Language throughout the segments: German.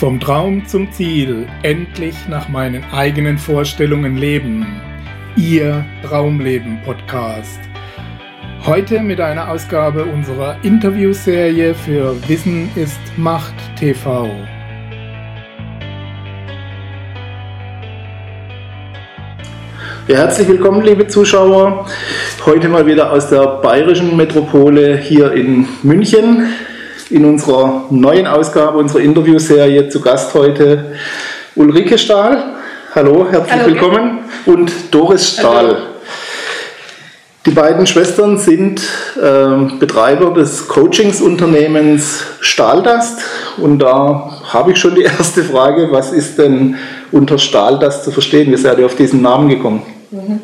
Vom Traum zum Ziel, endlich nach meinen eigenen Vorstellungen leben. Ihr Traumleben Podcast. Heute mit einer Ausgabe unserer Interviewserie für Wissen ist Macht TV. Ja, herzlich willkommen, liebe Zuschauer. Heute mal wieder aus der bayerischen Metropole hier in München in unserer neuen Ausgabe unserer Interviewserie zu Gast heute Ulrike Stahl. Hallo, herzlich Hallo, willkommen. Und Doris Stahl. Hallo. Die beiden Schwestern sind äh, Betreiber des Coachingsunternehmens Stahldast. Und da habe ich schon die erste Frage, was ist denn unter Stahldast zu verstehen? Wie seid ihr auf diesen Namen gekommen? Mhm.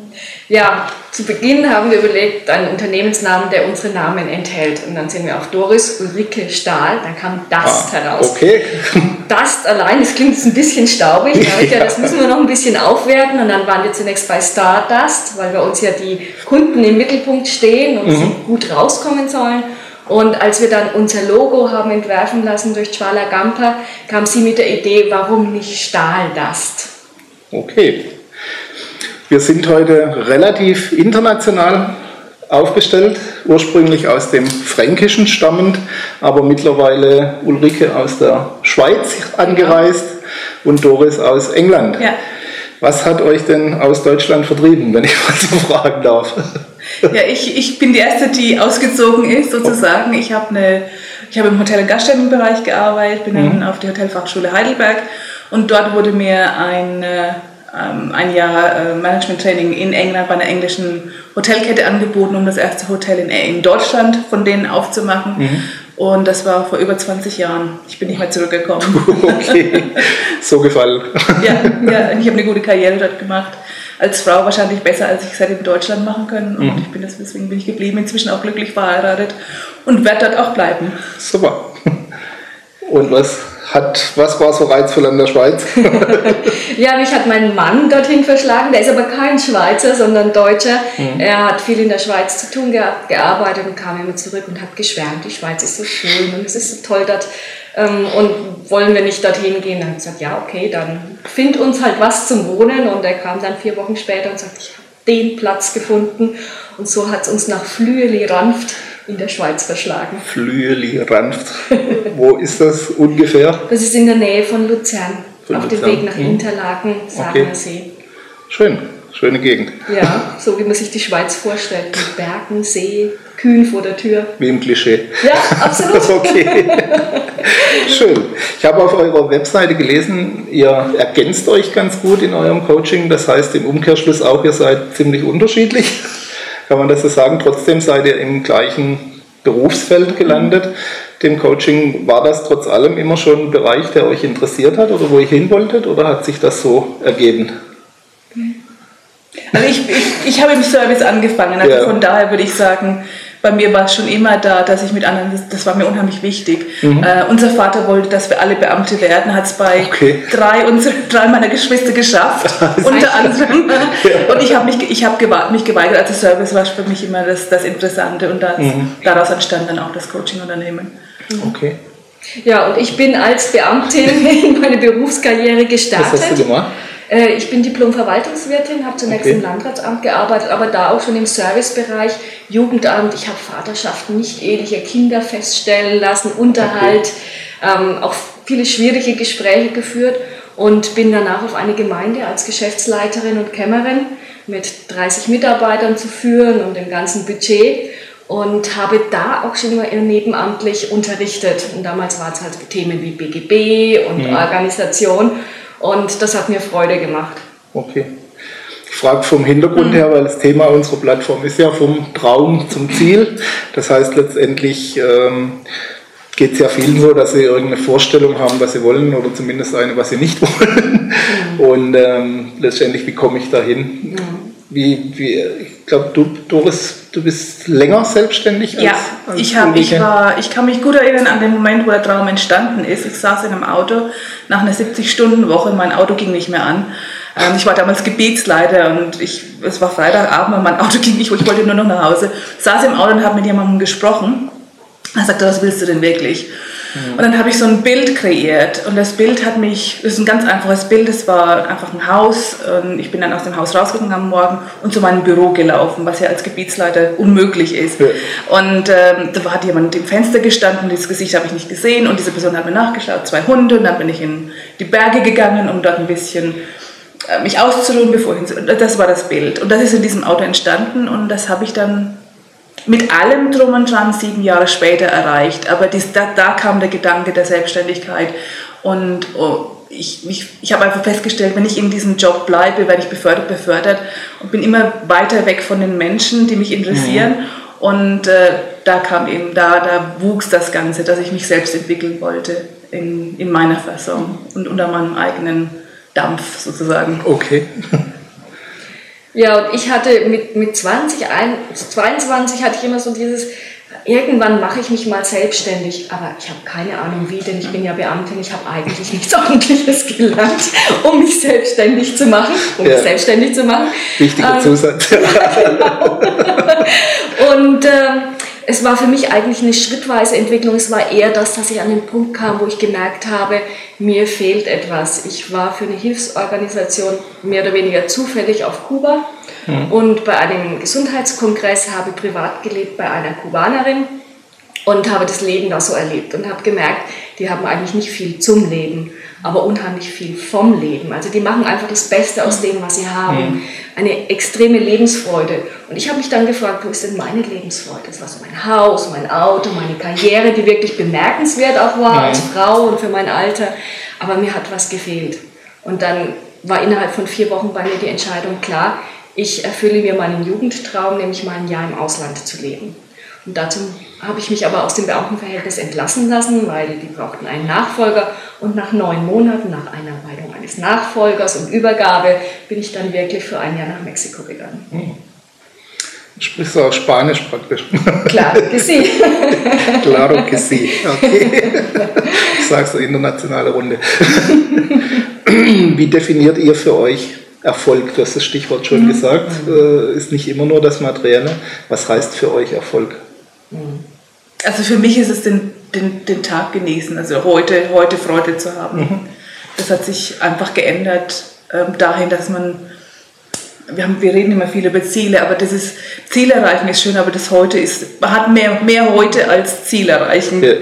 Ja, zu Beginn haben wir überlegt, einen Unternehmensnamen, der unsere Namen enthält. Und dann sind wir auf Doris Ulrike Stahl, dann kam Dust ah, heraus. Okay. Dust allein, das klingt jetzt ein bisschen staubig, ja. ja. das müssen wir noch ein bisschen aufwerten. Und dann waren wir zunächst bei Stardust, weil bei uns ja die Kunden im Mittelpunkt stehen und mhm. sie gut rauskommen sollen. Und als wir dann unser Logo haben entwerfen lassen durch Chwala Gamper, kam sie mit der Idee, warum nicht Stahldust? Okay. Wir sind heute relativ international aufgestellt, ursprünglich aus dem Fränkischen stammend, aber mittlerweile Ulrike aus der Schweiz angereist und Doris aus England. Ja. Was hat euch denn aus Deutschland vertrieben, wenn ich mal so fragen darf? Ja, ich, ich bin die Erste, die ausgezogen ist, sozusagen. Ich habe eine, ich habe im Hotel- und Gaststättenbereich gearbeitet, bin mhm. dann auf die Hotelfachschule Heidelberg und dort wurde mir ein ähm, ein Jahr äh, Management-Training in England bei einer englischen Hotelkette angeboten, um das erste Hotel in, in Deutschland von denen aufzumachen. Mhm. Und das war vor über 20 Jahren. Ich bin nicht mehr zurückgekommen. Okay, so gefallen. ja, ja, ich habe eine gute Karriere dort gemacht. Als Frau wahrscheinlich besser, als ich es hätte in Deutschland machen können. Und mhm. ich bin das, deswegen bin ich geblieben, inzwischen auch glücklich verheiratet und werde dort auch bleiben. Super. Und was hat, was war so reizvoll an der Schweiz? ja, mich hat mein Mann dorthin verschlagen. Der ist aber kein Schweizer, sondern Deutscher. Mhm. Er hat viel in der Schweiz zu tun gehabt, gearbeitet und kam immer zurück und hat geschwärmt, die Schweiz ist so schön und es ist so toll dort. Ähm, und wollen wir nicht dorthin gehen? Dann habe ich gesagt, ja, okay, dann find uns halt was zum Wohnen. Und er kam dann vier Wochen später und sagte, ich habe den Platz gefunden. Und so hat es uns nach Flüeli-Ranft in der Schweiz verschlagen. Flüeli, Ranft. Wo ist das ungefähr? Das ist in der Nähe von Luzern, von auf dem Weg nach hm. Interlaken, Sagener okay. See. Schön, schöne Gegend. Ja, so wie man sich die Schweiz vorstellt, mit Bergen, See, Kühen vor der Tür. Wie im Klischee. Ja, absolut. okay. Schön. Ich habe auf eurer Webseite gelesen, ihr ergänzt euch ganz gut in eurem Coaching. Das heißt im Umkehrschluss auch, ihr seid ziemlich unterschiedlich kann man das so sagen. Trotzdem seid ihr im gleichen Berufsfeld gelandet. Dem Coaching war das trotz allem immer schon ein Bereich, der euch interessiert hat oder wo ihr hin wolltet oder hat sich das so ergeben? Also ich, ich, ich habe im Service angefangen, also ja. von daher würde ich sagen, bei mir war es schon immer da, dass ich mit anderen, das, das war mir unheimlich wichtig. Mhm. Äh, unser Vater wollte, dass wir alle Beamte werden, hat es bei okay. drei, unsere, drei meiner Geschwister geschafft, unter anderem. ja. Und ich habe mich, ich hab gewa mich geweigert, also Service war für mich immer das, das Interessante und das, mhm. daraus entstand dann auch das Coaching-Unternehmen. Mhm. Okay. Ja, und ich bin als Beamtin in meine Berufskarriere gestartet. Was hast du gemacht? Äh, ich bin Diplom-Verwaltungswirtin, habe zunächst okay. im Landratsamt gearbeitet, aber da auch schon im Servicebereich, Jugendamt. Ich habe Vaterschaften, nicht eheliche Kinder feststellen lassen, Unterhalt, okay. ähm, auch viele schwierige Gespräche geführt und bin danach auf eine Gemeinde als Geschäftsleiterin und Kämmerin mit 30 Mitarbeitern zu führen und dem ganzen Budget und habe da auch schon immer nebenamtlich unterrichtet. Und damals war es halt Themen wie BGB und mhm. Organisation. Und das hat mir Freude gemacht. Okay. Ich frage vom Hintergrund mhm. her, weil das Thema unserer Plattform ist ja vom Traum zum Ziel. Das heißt letztendlich ähm, geht es ja vielen so, dass sie irgendeine Vorstellung haben, was sie wollen oder zumindest eine, was sie nicht wollen. Mhm. Und ähm, letztendlich, wie komme ich dahin? Mhm. Wie, wie, glaube, du, Doris, du bist länger selbstständig als, Ja, als ich, hab, ich, war, ich kann mich gut erinnern an den Moment, wo der Traum entstanden ist. Ich saß in einem Auto nach einer 70-Stunden-Woche, mein Auto ging nicht mehr an. Ähm, ich war damals Gebietsleiter und ich, es war Freitagabend und mein Auto ging nicht, ich wollte nur noch nach Hause. Saß im Auto und habe mit jemandem gesprochen. Er sagte, was willst du denn wirklich? Mhm. Und dann habe ich so ein Bild kreiert und das Bild hat mich, das ist ein ganz einfaches Bild, es war einfach ein Haus. Und ich bin dann aus dem Haus rausgegangen am Morgen und zu meinem Büro gelaufen, was ja als Gebietsleiter unmöglich ist. Ja. Und ähm, da hat jemand im Fenster gestanden, das Gesicht habe ich nicht gesehen und diese Person hat mir nachgeschaut, zwei Hunde und dann bin ich in die Berge gegangen, um dort ein bisschen äh, mich auszuruhen, bevor ich, das war das Bild. Und das ist in diesem Auto entstanden und das habe ich dann mit allem drum und dran sieben Jahre später erreicht. Aber dies, da, da kam der Gedanke der Selbstständigkeit und oh, ich, ich, ich habe einfach festgestellt, wenn ich in diesem Job bleibe, werde ich befördert, befördert und bin immer weiter weg von den Menschen, die mich interessieren. Mhm. Und äh, da kam eben, da, da wuchs das Ganze, dass ich mich selbst entwickeln wollte in, in meiner Fassung und unter meinem eigenen Dampf sozusagen. Okay. Ja, und ich hatte mit, mit 20, 22 hatte ich immer so dieses, irgendwann mache ich mich mal selbstständig, aber ich habe keine Ahnung wie, denn ich bin ja Beamtin, ich habe eigentlich nichts Ordentliches gelernt, um mich selbstständig zu machen, um ja. mich selbstständig zu machen. Wichtiger ähm, Zusatz. genau. Und ähm, es war für mich eigentlich eine schrittweise Entwicklung. Es war eher das, dass ich an den Punkt kam, wo ich gemerkt habe, mir fehlt etwas. Ich war für eine Hilfsorganisation mehr oder weniger zufällig auf Kuba mhm. und bei einem Gesundheitskongress habe privat gelebt bei einer Kubanerin und habe das Leben da so erlebt und habe gemerkt, die haben eigentlich nicht viel zum Leben, aber unheimlich viel vom Leben. Also die machen einfach das Beste aus dem, was sie haben. Eine extreme Lebensfreude. Und ich habe mich dann gefragt, wo ist denn meine Lebensfreude? Das war so mein Haus, mein Auto, meine Karriere, die wirklich bemerkenswert auch war als Frau und für mein Alter. Aber mir hat was gefehlt. Und dann war innerhalb von vier Wochen bei mir die Entscheidung klar, ich erfülle mir meinen Jugendtraum, nämlich mal ein Jahr im Ausland zu leben. Und dazu habe ich mich aber aus dem Beamtenverhältnis entlassen lassen, weil die brauchten einen Nachfolger. Und nach neun Monaten, nach Einarbeitung eines Nachfolgers und Übergabe, bin ich dann wirklich für ein Jahr nach Mexiko gegangen. Hm. Sprichst du auch Spanisch praktisch? Klar, que sí. Claro que sí. Okay. Sagst du internationale Runde. Wie definiert ihr für euch Erfolg? Du hast das Stichwort schon mhm. gesagt. Äh, ist nicht immer nur das Materielle. Was heißt für euch Erfolg? Also für mich ist es den, den, den Tag genießen, also heute, heute Freude zu haben. Mhm. Das hat sich einfach geändert ähm, dahin, dass man, wir, haben, wir reden immer viel über Ziele, aber das ist, Ziel erreichen ist schön, aber das heute ist, man hat mehr, mehr heute als Ziel erreichen. Ja.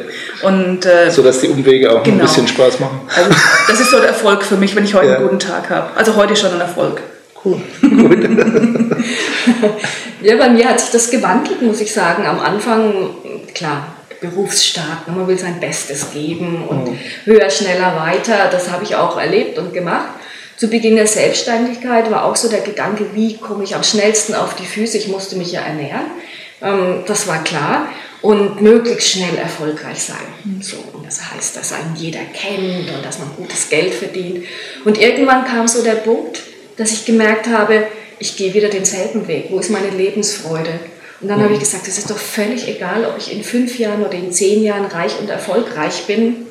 Und, äh, so dass die Umwege auch genau. ein bisschen Spaß machen. Also das ist so der Erfolg für mich, wenn ich heute ja. einen guten Tag habe. Also heute schon ein Erfolg. Cool. Gut. ja, bei mir hat sich das gewandelt, muss ich sagen. Am Anfang, klar, Berufsstart, man will sein Bestes geben und mhm. höher, schneller, weiter. Das habe ich auch erlebt und gemacht. Zu Beginn der Selbstständigkeit war auch so der Gedanke, wie komme ich am schnellsten auf die Füße? Ich musste mich ja ernähren. Ähm, das war klar. Und möglichst schnell erfolgreich sein. Mhm. So, und das heißt, dass einen jeder kennt und dass man gutes Geld verdient. Und irgendwann kam so der Punkt, dass ich gemerkt habe, ich gehe wieder denselben Weg. Wo ist meine Lebensfreude? Und dann mhm. habe ich gesagt, es ist doch völlig egal, ob ich in fünf Jahren oder in zehn Jahren reich und erfolgreich bin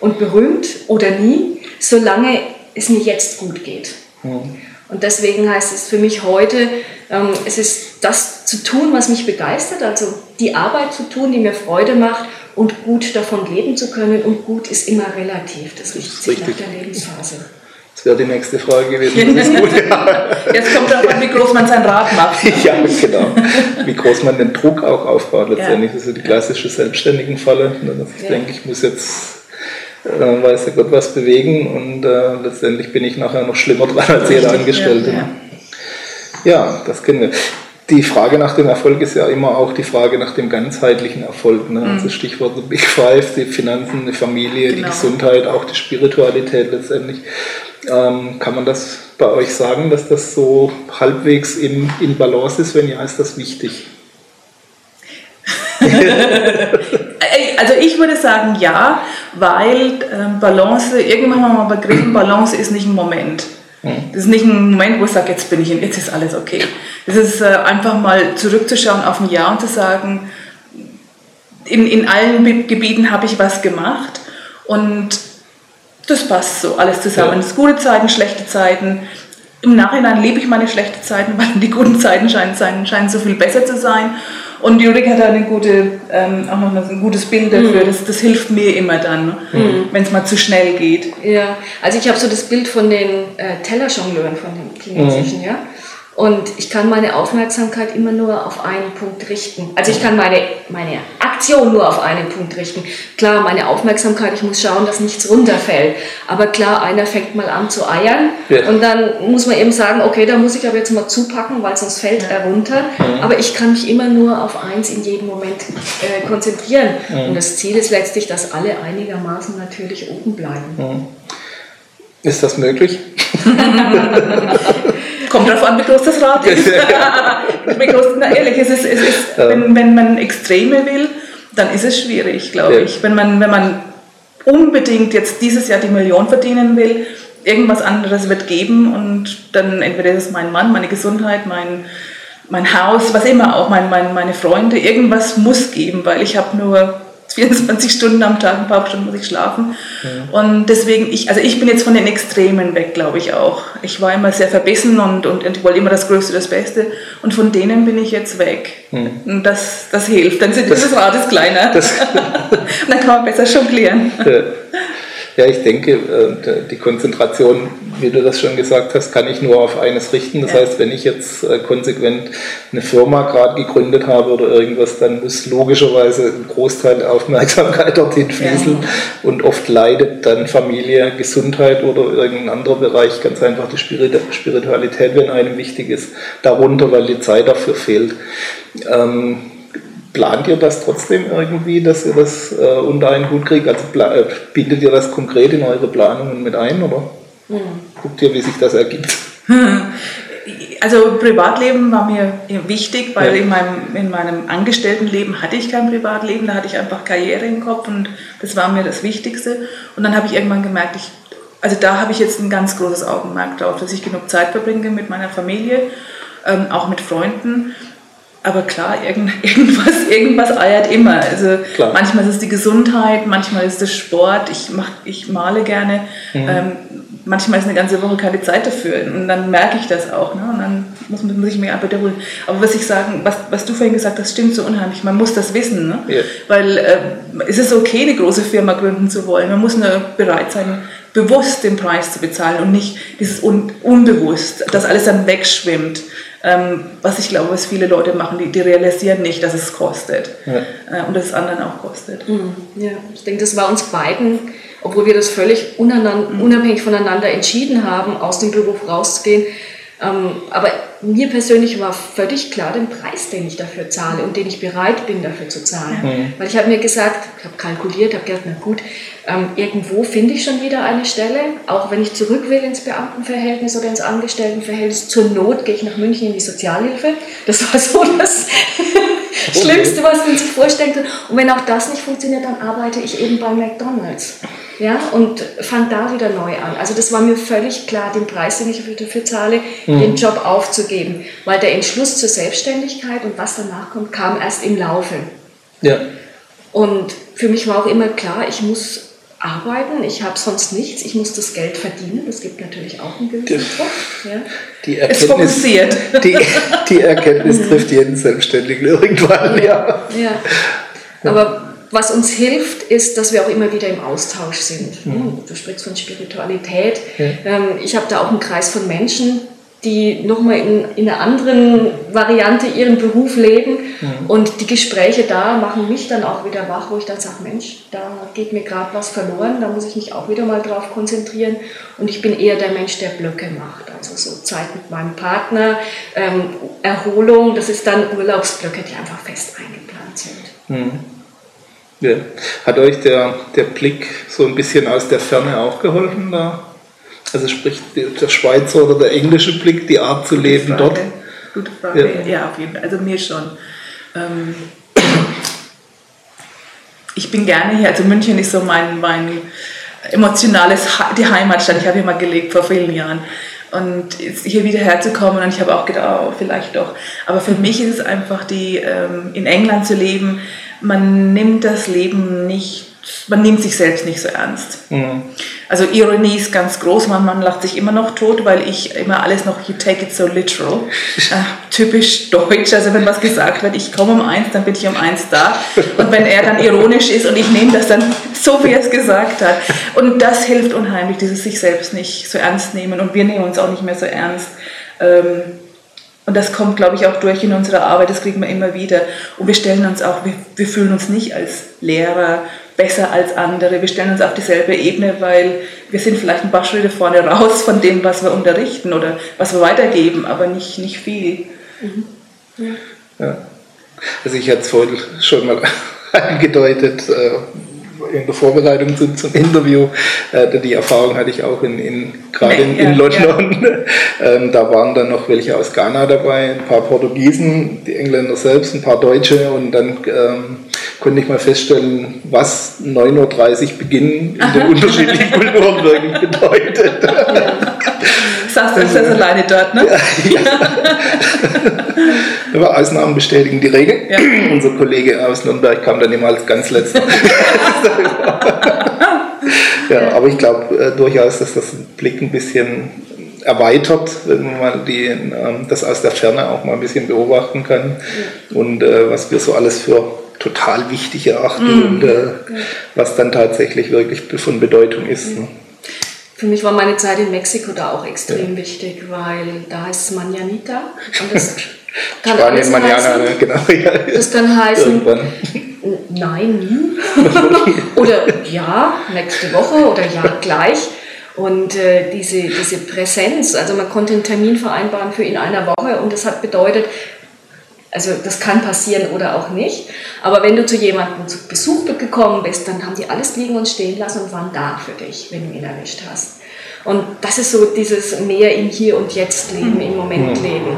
und berühmt oder nie, solange es mir jetzt gut geht. Mhm. Und deswegen heißt es für mich heute, ähm, es ist das zu tun, was mich begeistert, also die Arbeit zu tun, die mir Freude macht und gut davon leben zu können. Und gut ist immer relativ, das richtet sich nach der Lebensphase. Das wäre die nächste Frage gewesen. Das ist gut, ja. Jetzt kommt darauf an, wie groß man sein Rad macht. ja, genau. Wie groß man den Druck auch aufbaut letztendlich. Ja. Das ist die klassische Selbstständigen-Falle. Ich ja. denke, ich muss jetzt äh, weiß der Gott was bewegen und äh, letztendlich bin ich nachher noch schlimmer dran als jeder Angestellte. Ja, ja. ja, das kennen wir. Die Frage nach dem Erfolg ist ja immer auch die Frage nach dem ganzheitlichen Erfolg. Ne? Also mhm. Stichwort Big Five, die Finanzen, die Familie, genau. die Gesundheit, auch die Spiritualität letztendlich. Ähm, kann man das bei euch sagen, dass das so halbwegs in, in Balance ist? Wenn ja, ist das wichtig? also ich würde sagen ja, weil äh, Balance, irgendwann haben wir mal begriffen, Balance ist nicht ein Moment. Hm. Das ist nicht ein Moment, wo ich sage, jetzt bin ich, in, jetzt ist alles okay. Das ist äh, einfach mal zurückzuschauen auf ein Jahr und zu sagen, in, in allen Gebieten habe ich was gemacht und das passt so alles zusammen. Es ja. gute Zeiten, schlechte Zeiten. Im Nachhinein lebe ich meine schlechten Zeiten, weil die guten Zeiten scheinen, scheinen so viel besser zu sein. Und Jurik hat da eine gute, ähm, auch noch ein gutes Bild dafür. Mhm. Das, das hilft mir immer dann, ne? mhm. wenn es mal zu schnell geht. Ja, also ich habe so das Bild von den äh, Tellerjongleuren, von den chinesischen, mhm. ja. Und ich kann meine Aufmerksamkeit immer nur auf einen Punkt richten. Also ich kann meine, meine Aktion nur auf einen Punkt richten. Klar, meine Aufmerksamkeit, ich muss schauen, dass nichts runterfällt. Aber klar, einer fängt mal an zu eiern. Ja. Und dann muss man eben sagen, okay, da muss ich aber jetzt mal zupacken, weil sonst fällt er runter. Mhm. Aber ich kann mich immer nur auf eins in jedem Moment äh, konzentrieren. Mhm. Und das Ziel ist letztlich, dass alle einigermaßen natürlich oben bleiben. Mhm. Ist das möglich? Kommt darauf an, wie groß das Rad ist. wie groß, na ehrlich, es ist, es ist wenn, wenn man Extreme will, dann ist es schwierig, glaube ich. Wenn man, wenn man unbedingt jetzt dieses Jahr die Million verdienen will, irgendwas anderes wird geben und dann entweder ist es mein Mann, meine Gesundheit, mein, mein Haus, was immer auch, mein, mein, meine Freunde, irgendwas muss geben, weil ich habe nur 24 Stunden am Tag, ein paar Stunden muss ich schlafen. Ja. Und deswegen, ich, also ich bin jetzt von den Extremen weg, glaube ich auch. Ich war immer sehr verbissen und, und, und wollte immer das Größte, das Beste. Und von denen bin ich jetzt weg. Mhm. Und das, das hilft. Dann sind das, das Rad ist kleiner. Das, und dann kann man besser jonglieren. Ja. Ja, ich denke, äh, die Konzentration, wie du das schon gesagt hast, kann ich nur auf eines richten. Das ja. heißt, wenn ich jetzt äh, konsequent eine Firma gerade gegründet habe oder irgendwas, dann muss logischerweise ein Großteil der Aufmerksamkeit dorthin fließen ja. und oft leidet dann Familie, Gesundheit oder irgendein anderer Bereich, ganz einfach die Spiritualität, wenn einem wichtig ist, darunter, weil die Zeit dafür fehlt. Ähm, Plant ihr das trotzdem irgendwie, dass ihr das äh, unter einen Hut kriegt? Also äh, bindet ihr das konkret in eure Planungen mit ein oder mhm. guckt ihr, wie sich das ergibt? Also Privatleben war mir wichtig, weil ja. in, meinem, in meinem Angestelltenleben hatte ich kein Privatleben, da hatte ich einfach Karriere im Kopf und das war mir das Wichtigste. Und dann habe ich irgendwann gemerkt, ich, also da habe ich jetzt ein ganz großes Augenmerk drauf, dass ich genug Zeit verbringe mit meiner Familie, ähm, auch mit Freunden aber klar, irgend, irgendwas, irgendwas eiert immer. Also klar. manchmal ist es die Gesundheit, manchmal ist es Sport. Ich, mach, ich male gerne. Mhm. Ähm, manchmal ist eine ganze Woche keine Zeit dafür. Und dann merke ich das auch. Ne? Und dann muss, muss ich mich einfach wiederholen. Aber was ich sagen, was, was du vorhin gesagt hast, stimmt so unheimlich. Man muss das wissen. Ne? Ja. Weil äh, es ist okay, eine große Firma gründen zu wollen. Man muss nur bereit sein, bewusst den Preis zu bezahlen und nicht dieses Un unbewusst, dass alles dann wegschwimmt. Ähm, was ich glaube, was viele Leute machen, die, die realisieren nicht, dass es kostet ja. äh, und dass es anderen auch kostet. Mhm. Ja, ich denke, das war uns beiden, obwohl wir das völlig mhm. unabhängig voneinander entschieden haben, aus dem Beruf rauszugehen, aber mir persönlich war völlig klar den Preis, den ich dafür zahle und den ich bereit bin dafür zu zahlen. Mhm. Weil ich habe mir gesagt, ich habe kalkuliert, habe gedacht, na gut, ähm, irgendwo finde ich schon wieder eine Stelle, auch wenn ich zurück will ins Beamtenverhältnis oder ins Angestelltenverhältnis. Zur Not gehe ich nach München in die Sozialhilfe. Das war so das Schlimmste, was man sich vorstellen kann. Und wenn auch das nicht funktioniert, dann arbeite ich eben bei McDonald's ja, und fange da wieder neu an. Also das war mir völlig klar, den Preis, den ich dafür zahle, mhm. den Job aufzugeben, weil der Entschluss zur Selbstständigkeit und was danach kommt, kam erst im Laufe. Ja. Und für mich war auch immer klar, ich muss arbeiten, ich habe sonst nichts, ich muss das Geld verdienen, das gibt natürlich auch einen gewissen Druck. Ja. Die Erkenntnis, die, die Erkenntnis trifft jeden Selbstständigen irgendwann, ja. ja. Aber was uns hilft, ist, dass wir auch immer wieder im Austausch sind. Mhm. Du sprichst von Spiritualität. Mhm. Ich habe da auch einen Kreis von Menschen, die nochmal in, in einer anderen Variante ihren Beruf leben. Mhm. Und die Gespräche da machen mich dann auch wieder wach, wo ich dann sage, Mensch, da geht mir gerade was verloren, da muss ich mich auch wieder mal drauf konzentrieren. Und ich bin eher der Mensch, der Blöcke macht. Also so Zeit mit meinem Partner, ähm, Erholung, das ist dann Urlaubsblöcke, die einfach fest eingeplant sind. Mhm. Ja. Hat euch der, der Blick so ein bisschen aus der Ferne auch geholfen da? Also sprich der Schweizer oder der englische Blick, die Art zu leben dort? Gute Frage, ja. ja. auf jeden Fall. Also mir schon. Ähm, ich bin gerne hier, also München ist so mein, mein emotionales, die Heimatstadt. Ich habe hier mal gelebt vor vielen Jahren. Und hier wieder herzukommen und ich habe auch gedacht, oh, vielleicht doch. Aber für mich ist es einfach die, ähm, in England zu leben, man nimmt das Leben nicht, man nimmt sich selbst nicht so ernst. Mhm. Also Ironie ist ganz groß, mein Mann lacht sich immer noch tot, weil ich immer alles noch, you take it so literal. Äh, typisch deutsch, also wenn was gesagt wird, ich komme um eins, dann bin ich um eins da. Und wenn er dann ironisch ist und ich nehme das dann so, wie er es gesagt hat. Und das hilft unheimlich, dieses sich selbst nicht so ernst nehmen. Und wir nehmen uns auch nicht mehr so ernst. Ähm, und das kommt, glaube ich, auch durch in unserer Arbeit, das kriegen wir immer wieder. Und wir stellen uns auch, wir, wir fühlen uns nicht als Lehrer besser als andere. Wir stellen uns auf dieselbe Ebene, weil wir sind vielleicht ein paar Schritte vorne raus von dem, was wir unterrichten oder was wir weitergeben, aber nicht, nicht viel. Mhm. Ja. ja. Also ich hatte es vorhin schon mal angedeutet, äh, in der Vorbereitung zum, zum Interview, äh, die Erfahrung hatte ich auch in, in gerade in, in, London. Ja. Ähm, da waren dann noch welche aus Ghana dabei, ein paar Portugiesen, die Engländer selbst, ein paar Deutsche und dann ähm, konnte ich mal feststellen, was 9.30 Uhr Beginn in den unterschiedlichen Kulturen wirklich bedeutet. Ja. Saß du jetzt alleine dort, ne? Ja, ja. Aber Ausnahmen bestätigen die Regel. Ja. Unser Kollege aus Nürnberg kam dann immer als ganz letzter. ja, aber ich glaube äh, durchaus, dass das Blick ein bisschen erweitert, wenn man mal die, ähm, das aus der Ferne auch mal ein bisschen beobachten kann und äh, was wir so alles für total wichtig erachten mhm. und äh, was dann tatsächlich wirklich von Bedeutung ist. Ne? Für mich war meine Zeit in Mexiko da auch extrem ja. wichtig, weil da heißt es Manjanita und das kann Spanien, Manjana, heißen, genau. Ja. Das kann heißen, Irgendwann. nein, nie. oder ja, nächste Woche oder ja, gleich. Und äh, diese, diese Präsenz, also man konnte einen Termin vereinbaren für in einer Woche und das hat bedeutet, also das kann passieren oder auch nicht. Aber wenn du zu jemandem zu Besuch gekommen bist, dann haben die alles liegen und stehen lassen und waren da für dich, wenn du ihn erwischt hast. Und das ist so dieses mehr im Hier und Jetzt leben, im Moment mhm. leben.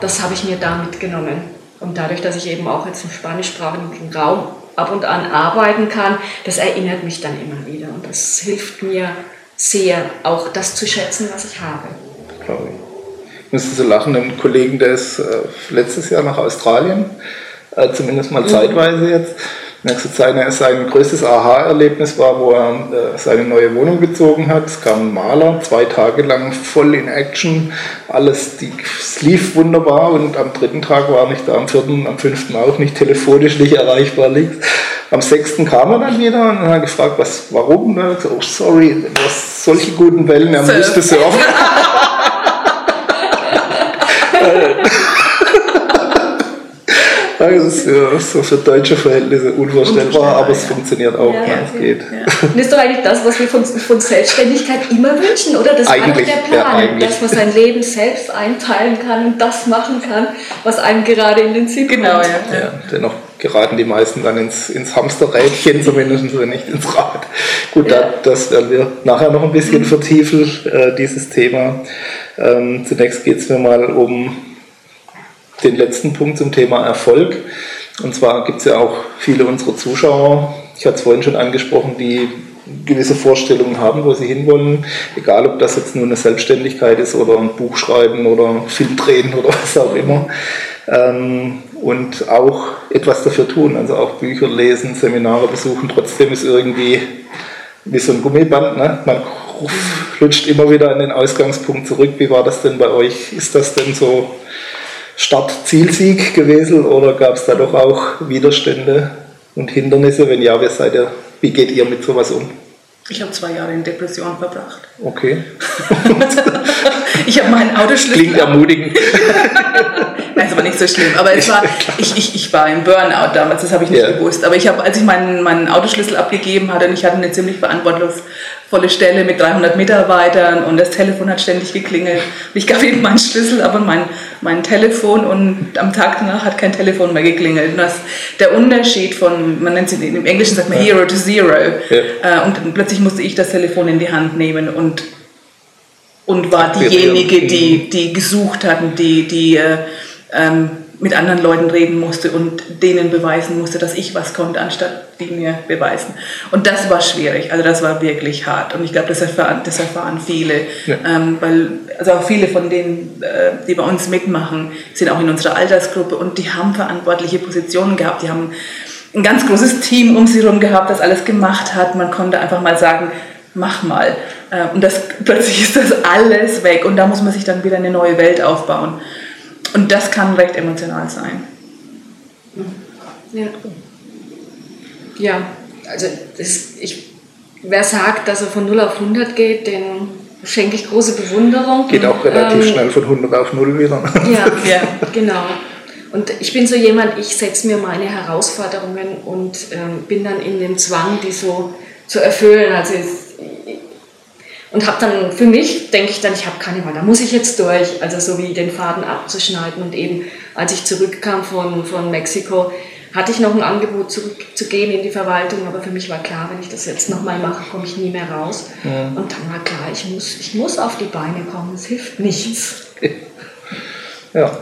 Das habe ich mir da mitgenommen. Und dadurch, dass ich eben auch jetzt im spanischsprachigen Raum ab und an arbeiten kann, das erinnert mich dann immer wieder. Und das hilft mir sehr, auch das zu schätzen, was ich habe. Glaube ich müsste so lachen, ein Kollegen, der ist äh, letztes Jahr nach Australien, äh, zumindest mal mhm. zeitweise jetzt. Nächste Zeit, sein größtes Aha-Erlebnis war, wo er äh, seine neue Wohnung bezogen hat. Es kam ein Maler, zwei Tage lang voll in Action, alles, die, es lief wunderbar und am dritten Tag war er nicht da, am vierten, am fünften auch nicht telefonisch nicht erreichbar liegt. Am sechsten kam er dann wieder und hat gefragt, was, warum? Ne? So, oh, sorry, du hast solche guten Wellen, er musste surfen. Das ist ja so für deutsche Verhältnisse unvorstellbar, aber es funktioniert auch. Ja, ja, es geht. Ja. Und ist doch eigentlich das, was wir von, von Selbstständigkeit immer wünschen, oder? Das eigentlich, war doch der Plan, dass man sein Leben selbst einteilen kann und das machen kann, was einem gerade in den Sinn genau, kommt. Genau, ja. ja. Dennoch geraten die meisten dann ins, ins Hamsterrädchen, zumindest wenn nicht ins Rad. Gut, da, das werden wir nachher noch ein bisschen mhm. vertiefen, äh, dieses Thema. Ähm, zunächst geht es mir mal um den letzten Punkt zum Thema Erfolg. Und zwar gibt es ja auch viele unserer Zuschauer, ich hatte es vorhin schon angesprochen, die gewisse Vorstellungen haben, wo sie hinwollen, egal ob das jetzt nur eine Selbstständigkeit ist oder ein Buch schreiben oder Film drehen oder was auch immer. Ähm, und auch etwas dafür tun, also auch Bücher lesen, Seminare besuchen. Trotzdem ist irgendwie wie so ein Gummiband, ne? man flutscht immer wieder an den Ausgangspunkt zurück. Wie war das denn bei euch? Ist das denn so Start-Zielsieg gewesen oder gab es da doch auch Widerstände und Hindernisse? Wenn ja, wer seid ihr, wie geht ihr mit sowas um? Ich habe zwei Jahre in Depression verbracht. Okay. ich habe meinen Autoschlüssel. Klingt ermutigend. Nein, es war nicht so schlimm. Aber es war, ich, ich, ich war im Burnout damals, das habe ich nicht ja. gewusst. Aber ich habe, als ich meinen, meinen Autoschlüssel abgegeben hatte und ich hatte eine ziemlich verantwortungsvolle Stelle mit 300 Mitarbeitern und das Telefon hat ständig geklingelt. Ich gab ihm meinen Schlüssel, aber mein, mein Telefon und am Tag danach hat kein Telefon mehr geklingelt. Und das, der Unterschied von, man nennt es im Englischen sagt man ja. Hero to Zero. Ja. Äh, und plötzlich musste ich das Telefon in die Hand nehmen und und war diejenige, die, die gesucht hatten, die, die äh, ähm, mit anderen Leuten reden musste und denen beweisen musste, dass ich was konnte, anstatt die mir beweisen. Und das war schwierig, also das war wirklich hart. Und ich glaube, das erfahren, das erfahren viele, ja. ähm, weil also auch viele von denen, äh, die bei uns mitmachen, sind auch in unserer Altersgruppe und die haben verantwortliche Positionen gehabt, die haben ein ganz großes Team um sie herum gehabt, das alles gemacht hat. Man konnte einfach mal sagen, mach mal. Äh, und das, plötzlich ist das alles weg und da muss man sich dann wieder eine neue Welt aufbauen. Und das kann recht emotional sein. Ja, ja also das, ich, wer sagt, dass er von 0 auf 100 geht, den schenke ich große Bewunderung. Geht auch relativ ähm, schnell von 100 auf 0 wieder. Ja, ja, genau. Und ich bin so jemand, ich setze mir meine Herausforderungen und ähm, bin dann in dem Zwang, die so zu erfüllen. Also und habe dann für mich, denke ich dann, ich habe keine Wahl, da muss ich jetzt durch. Also so wie den Faden abzuschneiden. Und eben, als ich zurückkam von, von Mexiko, hatte ich noch ein Angebot zurückzugehen in die Verwaltung, aber für mich war klar, wenn ich das jetzt nochmal mache, komme ich nie mehr raus. Ja. Und dann war klar, ich muss, ich muss auf die Beine kommen, es hilft nichts. Ja,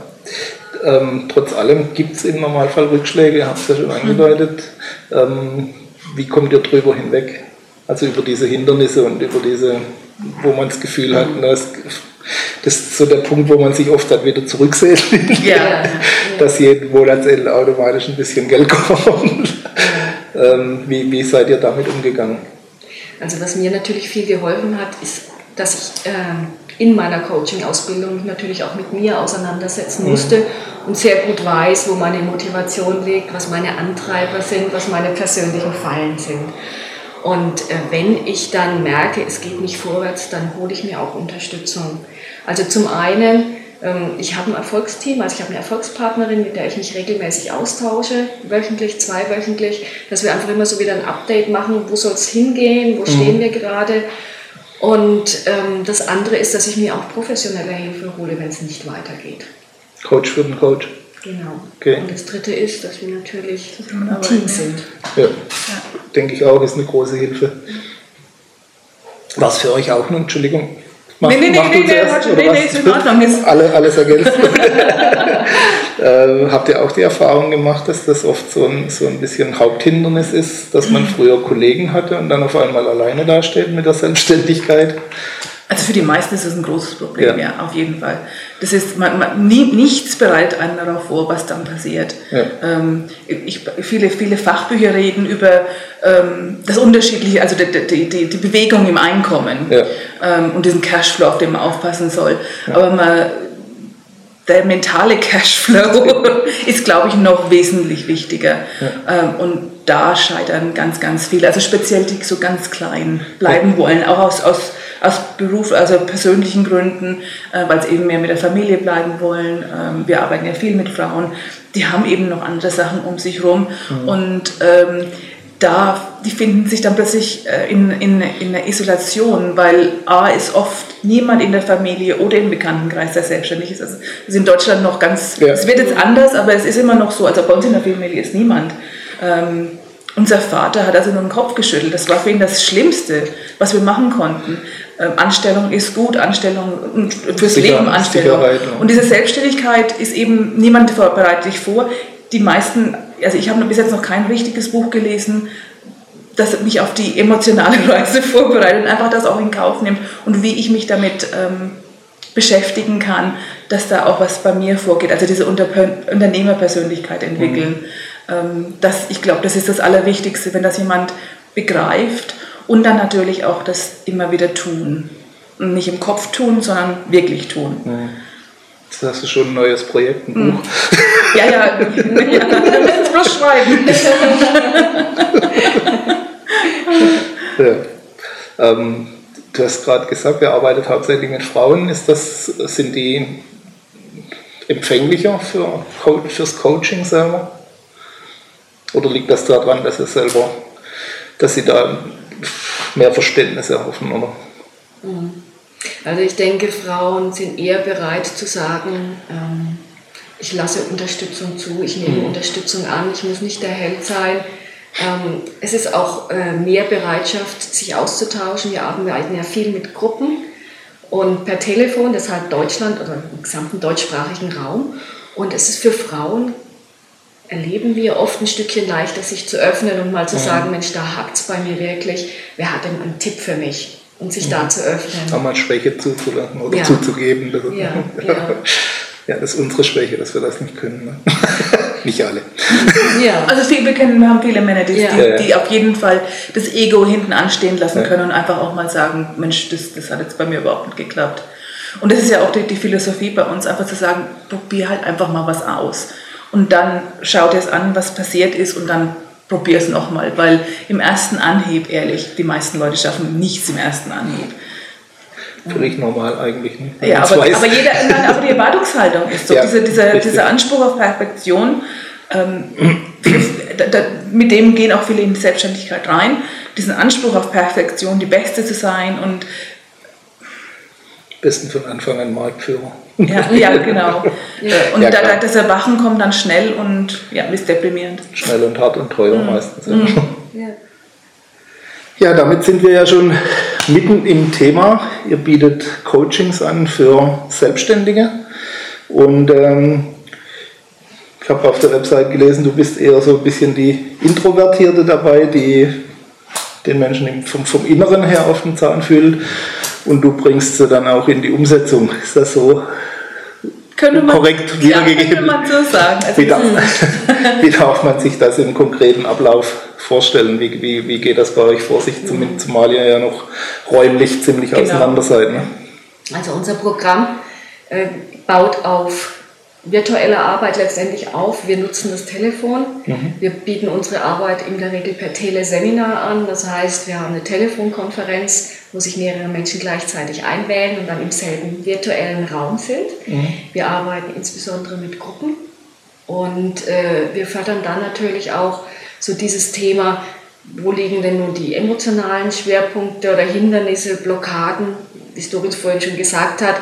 ähm, trotz allem gibt es im Normalfall Rückschläge, ihr habt es ja schon angedeutet. Ähm, wie kommt ihr drüber hinweg? Also über diese Hindernisse und über diese, wo man das Gefühl hat, das, das ist so der Punkt, wo man sich oft dann wieder zurücksehen ja. dass jeden Monatsende automatisch ein bisschen Geld kommt. ähm, wie, wie seid ihr damit umgegangen? Also was mir natürlich viel geholfen hat, ist, dass ich äh, in meiner Coaching-Ausbildung natürlich auch mit mir auseinandersetzen mhm. musste und sehr gut weiß, wo meine Motivation liegt, was meine Antreiber sind, was meine persönlichen Fallen sind. Und äh, wenn ich dann merke, es geht nicht vorwärts, dann hole ich mir auch Unterstützung. Also zum einen, ähm, ich habe ein Erfolgsteam, also ich habe eine Erfolgspartnerin, mit der ich mich regelmäßig austausche, wöchentlich, zweiwöchentlich, dass wir einfach immer so wieder ein Update machen, wo soll es hingehen, wo mhm. stehen wir gerade. Und ähm, das andere ist, dass ich mir auch professionelle Hilfe hole, wenn es nicht weitergeht. Coach für den Coach. Genau. Okay. Und das Dritte ist, dass wir natürlich ein Team sind. Ja. ja. denke ich auch, ist eine große Hilfe. Was für euch auch noch, Entschuldigung. Mach, nee, nee, nee, nee, nee, nee, nee, ist in Ordnung. Alle, alles ergänzt. äh, habt ihr auch die Erfahrung gemacht, dass das oft so ein, so ein bisschen Haupthindernis ist, dass man früher Kollegen hatte und dann auf einmal alleine dasteht mit der Selbstständigkeit? Also für die meisten ist es ein großes Problem, ja, ja auf jeden Fall. Das ist, man, man, nie, nichts bereitet einen darauf vor, was dann passiert. Ja. Ähm, ich, viele, viele Fachbücher reden über ähm, das Unterschiedliche, also die, die, die, Bewegung im Einkommen ja. ähm, und diesen Cashflow, auf den man aufpassen soll. Aber man, der mentale Cashflow ist, glaube ich, noch wesentlich wichtiger. Ähm, und da scheitern ganz, ganz viele. Also speziell die so ganz klein bleiben wollen, auch aus, aus aus Beruf, also persönlichen Gründen, äh, weil sie eben mehr mit der Familie bleiben wollen. Ähm, wir arbeiten ja viel mit Frauen, die haben eben noch andere Sachen um sich rum mhm. und ähm, da, die finden sich dann plötzlich äh, in, in, in der Isolation, weil A ist oft niemand in der Familie oder im Bekanntenkreis, der selbstständig ist. Also das ist in Deutschland noch ganz, ja. es wird jetzt anders, aber es ist immer noch so, also bei uns in der Familie ist niemand. Ähm, unser Vater hat also nur den Kopf geschüttelt. Das war für ihn das Schlimmste, was wir machen konnten. Ähm, Anstellung ist gut, Anstellung fürs Sicher, Leben Anstellung. Und diese Selbstständigkeit ist eben, niemand bereitet dich vor. Die meisten, also ich habe bis jetzt noch kein richtiges Buch gelesen, das mich auf die emotionale Reise vorbereitet und einfach das auch in Kauf nimmt und wie ich mich damit ähm, beschäftigen kann, dass da auch was bei mir vorgeht. Also diese Unter Unternehmerpersönlichkeit entwickeln. Mhm. Ähm, das, ich glaube, das ist das Allerwichtigste, wenn das jemand begreift und dann natürlich auch das immer wieder tun. Und nicht im Kopf tun, sondern wirklich tun. Ja. Jetzt hast du schon ein neues Projekt, ein hm. Buch. Ja, ja, ja, wir müssen es bloß schreiben. ja. Ähm, du hast gerade gesagt, ihr arbeitet hauptsächlich mit Frauen. Ist das, sind die empfänglicher für, fürs Coaching selber? Oder liegt das daran, dass sie selber, dass sie da mehr Verständnis erhoffen, oder? Mhm. Also ich denke, Frauen sind eher bereit zu sagen, ähm, ich lasse Unterstützung zu, ich nehme mhm. Unterstützung an, ich muss nicht der Held sein. Ähm, es ist auch äh, mehr Bereitschaft, sich auszutauschen. Wir arbeiten ja viel mit Gruppen und per Telefon, deshalb Deutschland oder im gesamten deutschsprachigen Raum. Und es ist für Frauen erleben wir oft ein Stückchen leichter, sich zu öffnen und mal zu sagen, Mensch, da hakt es bei mir wirklich. Wer hat denn einen Tipp für mich? Und sich ja. da zu öffnen. Auch mal Schwäche zuzulassen oder ja. zuzugeben. Ja, ja. Ja, das ist unsere Schwäche, dass wir das nicht können. Ne? nicht alle. Ja. Also viele, wir, kennen, wir haben viele Männer, die, ja. die, die, auf jeden Fall das Ego hinten anstehen lassen können und einfach auch mal sagen, Mensch, das, das hat jetzt bei mir überhaupt nicht geklappt. Und das ist ja auch die, die Philosophie bei uns, einfach zu sagen, probier halt einfach mal was aus. Und dann schau dir es an, was passiert ist und dann probier es nochmal. Weil im ersten Anhieb, ehrlich, die meisten Leute schaffen nichts im ersten Anhieb. Völlig normal eigentlich. Ne? Ja, aber, aber, jeder, nein, aber die Erwartungshaltung ist so. Ja, dieser, dieser, dieser Anspruch auf Perfektion, ähm, mit dem gehen auch viele in die Selbstständigkeit rein. Diesen Anspruch auf Perfektion, die Beste zu sein und besten von Anfang an Marktführer. Ja, ja genau. Und ja, da, das Erwachen kommt dann schnell und ja, ist deprimierend. Schnell und hart und teuer mhm. meistens. Ja. ja, damit sind wir ja schon mitten im Thema. Ihr bietet Coachings an für Selbstständige und ähm, ich habe auf der Website gelesen, du bist eher so ein bisschen die Introvertierte dabei, die den Menschen vom, vom Inneren her auf den Zahn fühlt und du bringst sie dann auch in die Umsetzung. Ist das so könnte man, korrekt wiedergegeben? Ja, könnte man so sagen. Also wie, darf, wie, darf, man sich das im konkreten Ablauf vorstellen? Wie, wie, wie geht das bei euch vor sich, zumal ihr ja noch räumlich ziemlich genau. auseinander seid? Ne? Also unser Programm äh, baut auf virtuelle Arbeit letztendlich auf. Wir nutzen das Telefon. Mhm. Wir bieten unsere Arbeit in der Regel per Teleseminar an. Das heißt, wir haben eine Telefonkonferenz, wo sich mehrere Menschen gleichzeitig einwählen und dann im selben virtuellen Raum sind. Mhm. Wir arbeiten insbesondere mit Gruppen und äh, wir fördern dann natürlich auch so dieses Thema, wo liegen denn nun die emotionalen Schwerpunkte oder Hindernisse, Blockaden, wie Doris vorhin schon gesagt hat.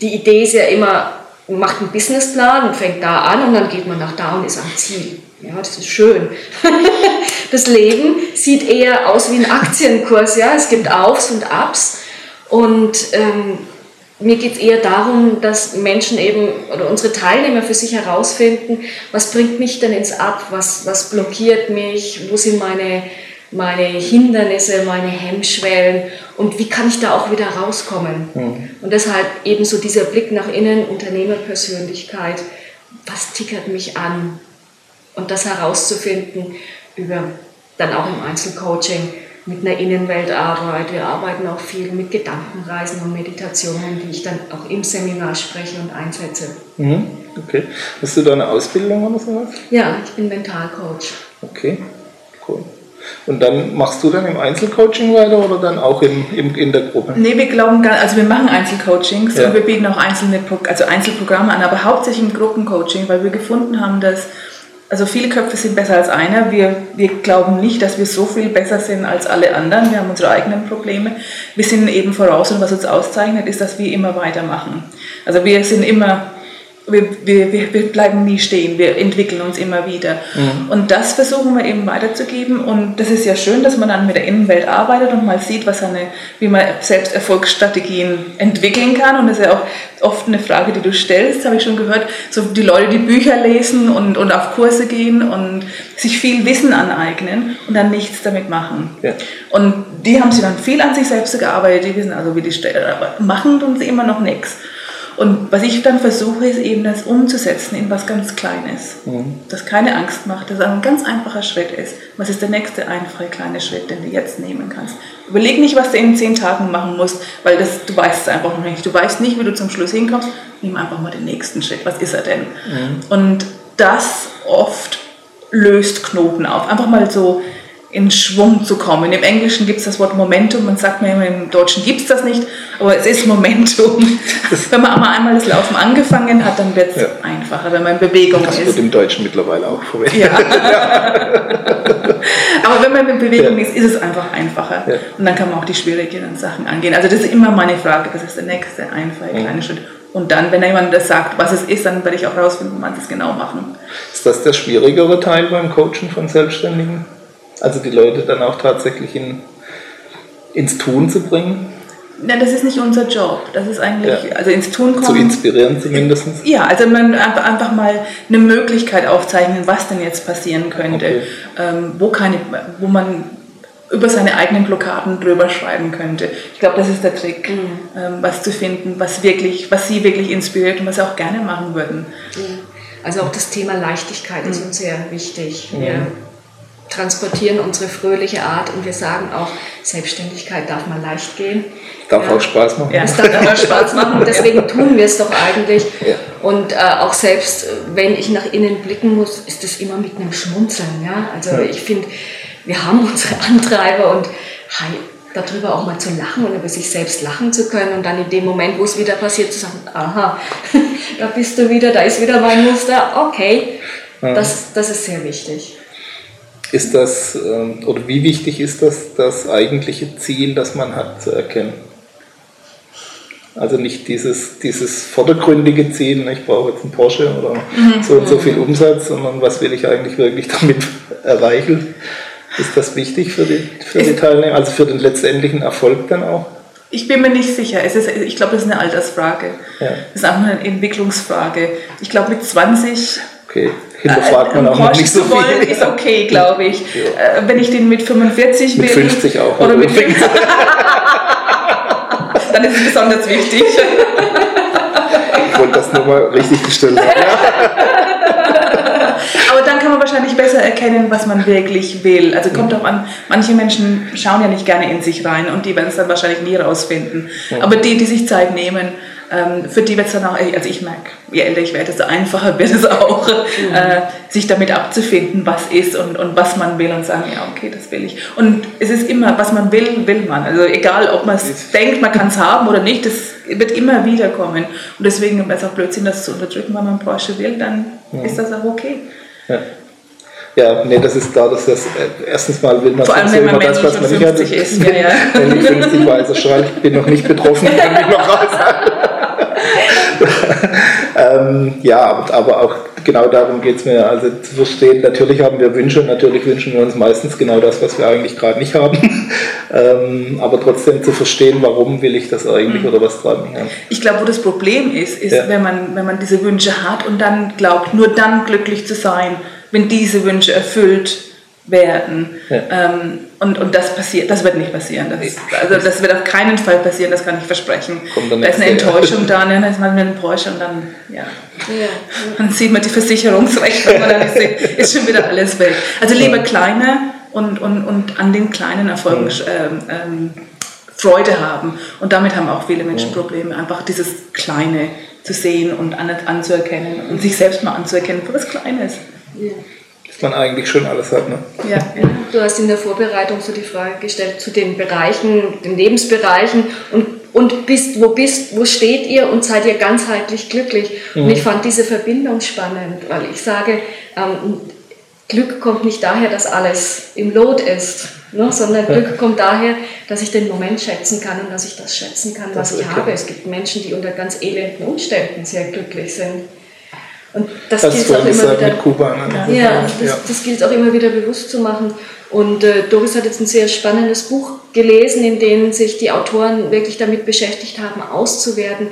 Die Idee ist ja immer, und macht einen Businessplan und fängt da an und dann geht man nach da und ist am Ziel. Ja, das ist schön. das Leben sieht eher aus wie ein Aktienkurs. Ja? Es gibt Aufs und Abs. Und ähm, mir geht es eher darum, dass Menschen eben oder unsere Teilnehmer für sich herausfinden, was bringt mich denn ins Ab, was, was blockiert mich, wo sind meine meine Hindernisse, meine Hemmschwellen und wie kann ich da auch wieder rauskommen. Mhm. Und deshalb eben so dieser Blick nach innen, Unternehmerpersönlichkeit, was tickert mich an und das herauszufinden über dann auch im Einzelcoaching mit einer Innenweltarbeit. Wir arbeiten auch viel mit Gedankenreisen und Meditationen, die ich dann auch im Seminar spreche und einsetze. Mhm. Okay. Hast du da eine Ausbildung oder sowas? Ja, ich bin Mentalcoach. Okay, cool. Und dann machst du dann im Einzelcoaching weiter oder dann auch im, im, in der Gruppe? Nee, wir glauben gar also wir machen Einzelcoachings ja. und wir bieten auch einzelne, also Einzelprogramme an, aber hauptsächlich im Gruppencoaching, weil wir gefunden haben, dass also viele Köpfe sind besser als einer. Wir, wir glauben nicht, dass wir so viel besser sind als alle anderen. Wir haben unsere eigenen Probleme. Wir sind eben voraus und was uns auszeichnet, ist, dass wir immer weitermachen. Also wir sind immer wir, wir, wir bleiben nie stehen, wir entwickeln uns immer wieder. Mhm. Und das versuchen wir eben weiterzugeben. Und das ist ja schön, dass man dann mit der Innenwelt arbeitet und mal sieht, was eine, wie man selbst Erfolgsstrategien entwickeln kann. Und das ist ja auch oft eine Frage, die du stellst, habe ich schon gehört. So die Leute, die Bücher lesen und, und auf Kurse gehen und sich viel Wissen aneignen und dann nichts damit machen. Ja. Und die haben sich dann viel an sich selbst gearbeitet, die wissen also, wie die Stelle, aber machen tun sie immer noch nichts. Und was ich dann versuche, ist eben das umzusetzen in was ganz Kleines. Mhm. Das keine Angst macht, das ein ganz einfacher Schritt ist. Was ist der nächste einfache kleine Schritt, den du jetzt nehmen kannst? Überleg nicht, was du in zehn Tagen machen musst, weil das, du weißt es einfach noch nicht. Du weißt nicht, wie du zum Schluss hinkommst. Nimm einfach mal den nächsten Schritt. Was ist er denn? Mhm. Und das oft löst Knoten auf. Einfach mal so in Schwung zu kommen. Im Englischen gibt es das Wort Momentum, man sagt mir immer, im Deutschen gibt es das nicht, aber es ist Momentum. wenn man einmal das Laufen angefangen hat, dann wird es ja. einfacher, wenn man in Bewegung das ist. Das wird im Deutschen mittlerweile auch verwendet. Ja. aber wenn man in Bewegung ja. ist, ist es einfach einfacher. Ja. Und dann kann man auch die schwierigeren Sachen angehen. Also das ist immer meine Frage, das ist der nächste einfache mhm. kleine Schritt. Und dann, wenn jemand das sagt, was es ist, dann werde ich auch rausfinden, wie man das genau machen. Ist das der schwierigere Teil beim Coachen von Selbstständigen? Also die Leute dann auch tatsächlich in, ins Tun zu bringen? Nein, das ist nicht unser Job. Das ist eigentlich, ja. also ins Tun kommen. Zu inspirieren zumindest. Ja, also man einfach mal eine Möglichkeit aufzeichnen, was denn jetzt passieren könnte. Okay. Ähm, wo, keine, wo man über seine eigenen Blockaden drüber schreiben könnte. Ich glaube, das ist der Trick, mhm. ähm, was zu finden, was wirklich, was sie wirklich inspiriert und was sie auch gerne machen würden. Also auch das Thema Leichtigkeit mhm. ist uns sehr wichtig. Mhm. Transportieren unsere fröhliche Art und wir sagen auch, Selbstständigkeit darf mal leicht gehen. Darf ja. auch Spaß machen. Ja, es darf auch Spaß machen. Deswegen tun wir es doch eigentlich. Ja. Und äh, auch selbst, wenn ich nach innen blicken muss, ist es immer mit einem Schmunzeln. Ja? Also ja. ich finde, wir haben unsere Antreiber und hey, darüber auch mal zu lachen und über sich selbst lachen zu können und dann in dem Moment, wo es wieder passiert, zu sagen, aha, da bist du wieder, da ist wieder mein Muster, okay, das, das ist sehr wichtig. Ist das, ähm, oder wie wichtig ist das, das eigentliche Ziel, das man hat, zu erkennen? Also nicht dieses, dieses vordergründige Ziel, ich brauche jetzt einen Porsche oder mhm. so und so viel Umsatz, sondern was will ich eigentlich wirklich damit erreichen? Ist das wichtig für die, für die Teilnehmer, also für den letztendlichen Erfolg dann auch? Ich bin mir nicht sicher. Es ist, ich glaube, das ist eine Altersfrage. Ja. Das ist auch eine Entwicklungsfrage. Ich glaube, mit 20 Okay, hinterfragt man äh, auch noch nicht so viel. ist okay, glaube ich. Ja. Äh, wenn ich den mit 45 mit will. Mit 50 auch. Oder mit 50. dann ist es besonders wichtig. ich wollte das nur mal richtig gestellt haben. Aber dann kann man wahrscheinlich besser erkennen, was man wirklich will. Also kommt auch an, manche Menschen schauen ja nicht gerne in sich rein und die werden es dann wahrscheinlich nie rausfinden. Aber die, die sich Zeit nehmen, für die wird es dann auch, also ich merke, je älter ich werde, desto einfacher wird es auch, mhm. äh, sich damit abzufinden, was ist und, und was man will und sagen, ja, okay, das will ich. Und es ist immer, was man will, will man. Also egal, ob man es denkt, man kann es haben oder nicht, das wird immer wieder kommen. Und deswegen wäre es auch Blödsinn, das zu unterdrücken, wenn man Porsche will, dann mhm. ist das auch okay. Ja. Ja, nee, das ist klar, dass das äh, erstens mal will man Vor allem, wenn man das, was man nicht hat. Ist, ja, ja. Wenn ich 50 war, also ich bin noch nicht betroffen, kann mich noch raus. ähm, ja, aber, auch genau darum geht es mir, also zu verstehen, natürlich haben wir Wünsche, natürlich wünschen wir uns meistens genau das, was wir eigentlich gerade nicht haben, ähm, aber trotzdem zu verstehen, warum will ich das eigentlich mhm. oder was dran. Ja. Ich glaube, wo das Problem ist, ist, ja. wenn, man, wenn man diese Wünsche hat und dann glaubt, nur dann glücklich zu sein, wenn diese Wünsche erfüllt werden. Ja. Ähm, und, und das passiert, das wird nicht passieren. Das, also das wird auf keinen Fall passieren, das kann ich versprechen. Da ist eine Enttäuschung da, ne? dann ist man eine Enttäuschung und dann, ja. ja. Dann sieht man die Versicherungsrechnung und dann ist, ist, schon wieder alles weg. Also lieber kleiner und, und, und an den kleinen Erfolgen ähm, ähm, Freude haben. Und damit haben auch viele Menschen Probleme, einfach dieses Kleine zu sehen und an, anzuerkennen und sich selbst mal anzuerkennen für was Kleines. Ja man eigentlich schon alles hat. Ne? Ja, du hast in der Vorbereitung so die Frage gestellt zu den Bereichen, den Lebensbereichen und, und bist, wo bist, wo steht ihr und seid ihr ganzheitlich glücklich? Mhm. Und ich fand diese Verbindung spannend, weil ich sage, ähm, Glück kommt nicht daher, dass alles im Lot ist, ne, sondern. Glück kommt daher, dass ich den Moment schätzen kann und dass ich das schätzen kann, was ich habe. Es gibt Menschen, die unter ganz elenden Umständen sehr glücklich sind. Und das, das gilt auch immer wieder. Mit Kuba, ne? Ja, das, ja. das gilt auch immer wieder bewusst zu machen. Und äh, Doris hat jetzt ein sehr spannendes Buch gelesen, in dem sich die Autoren wirklich damit beschäftigt haben, auszuwerten,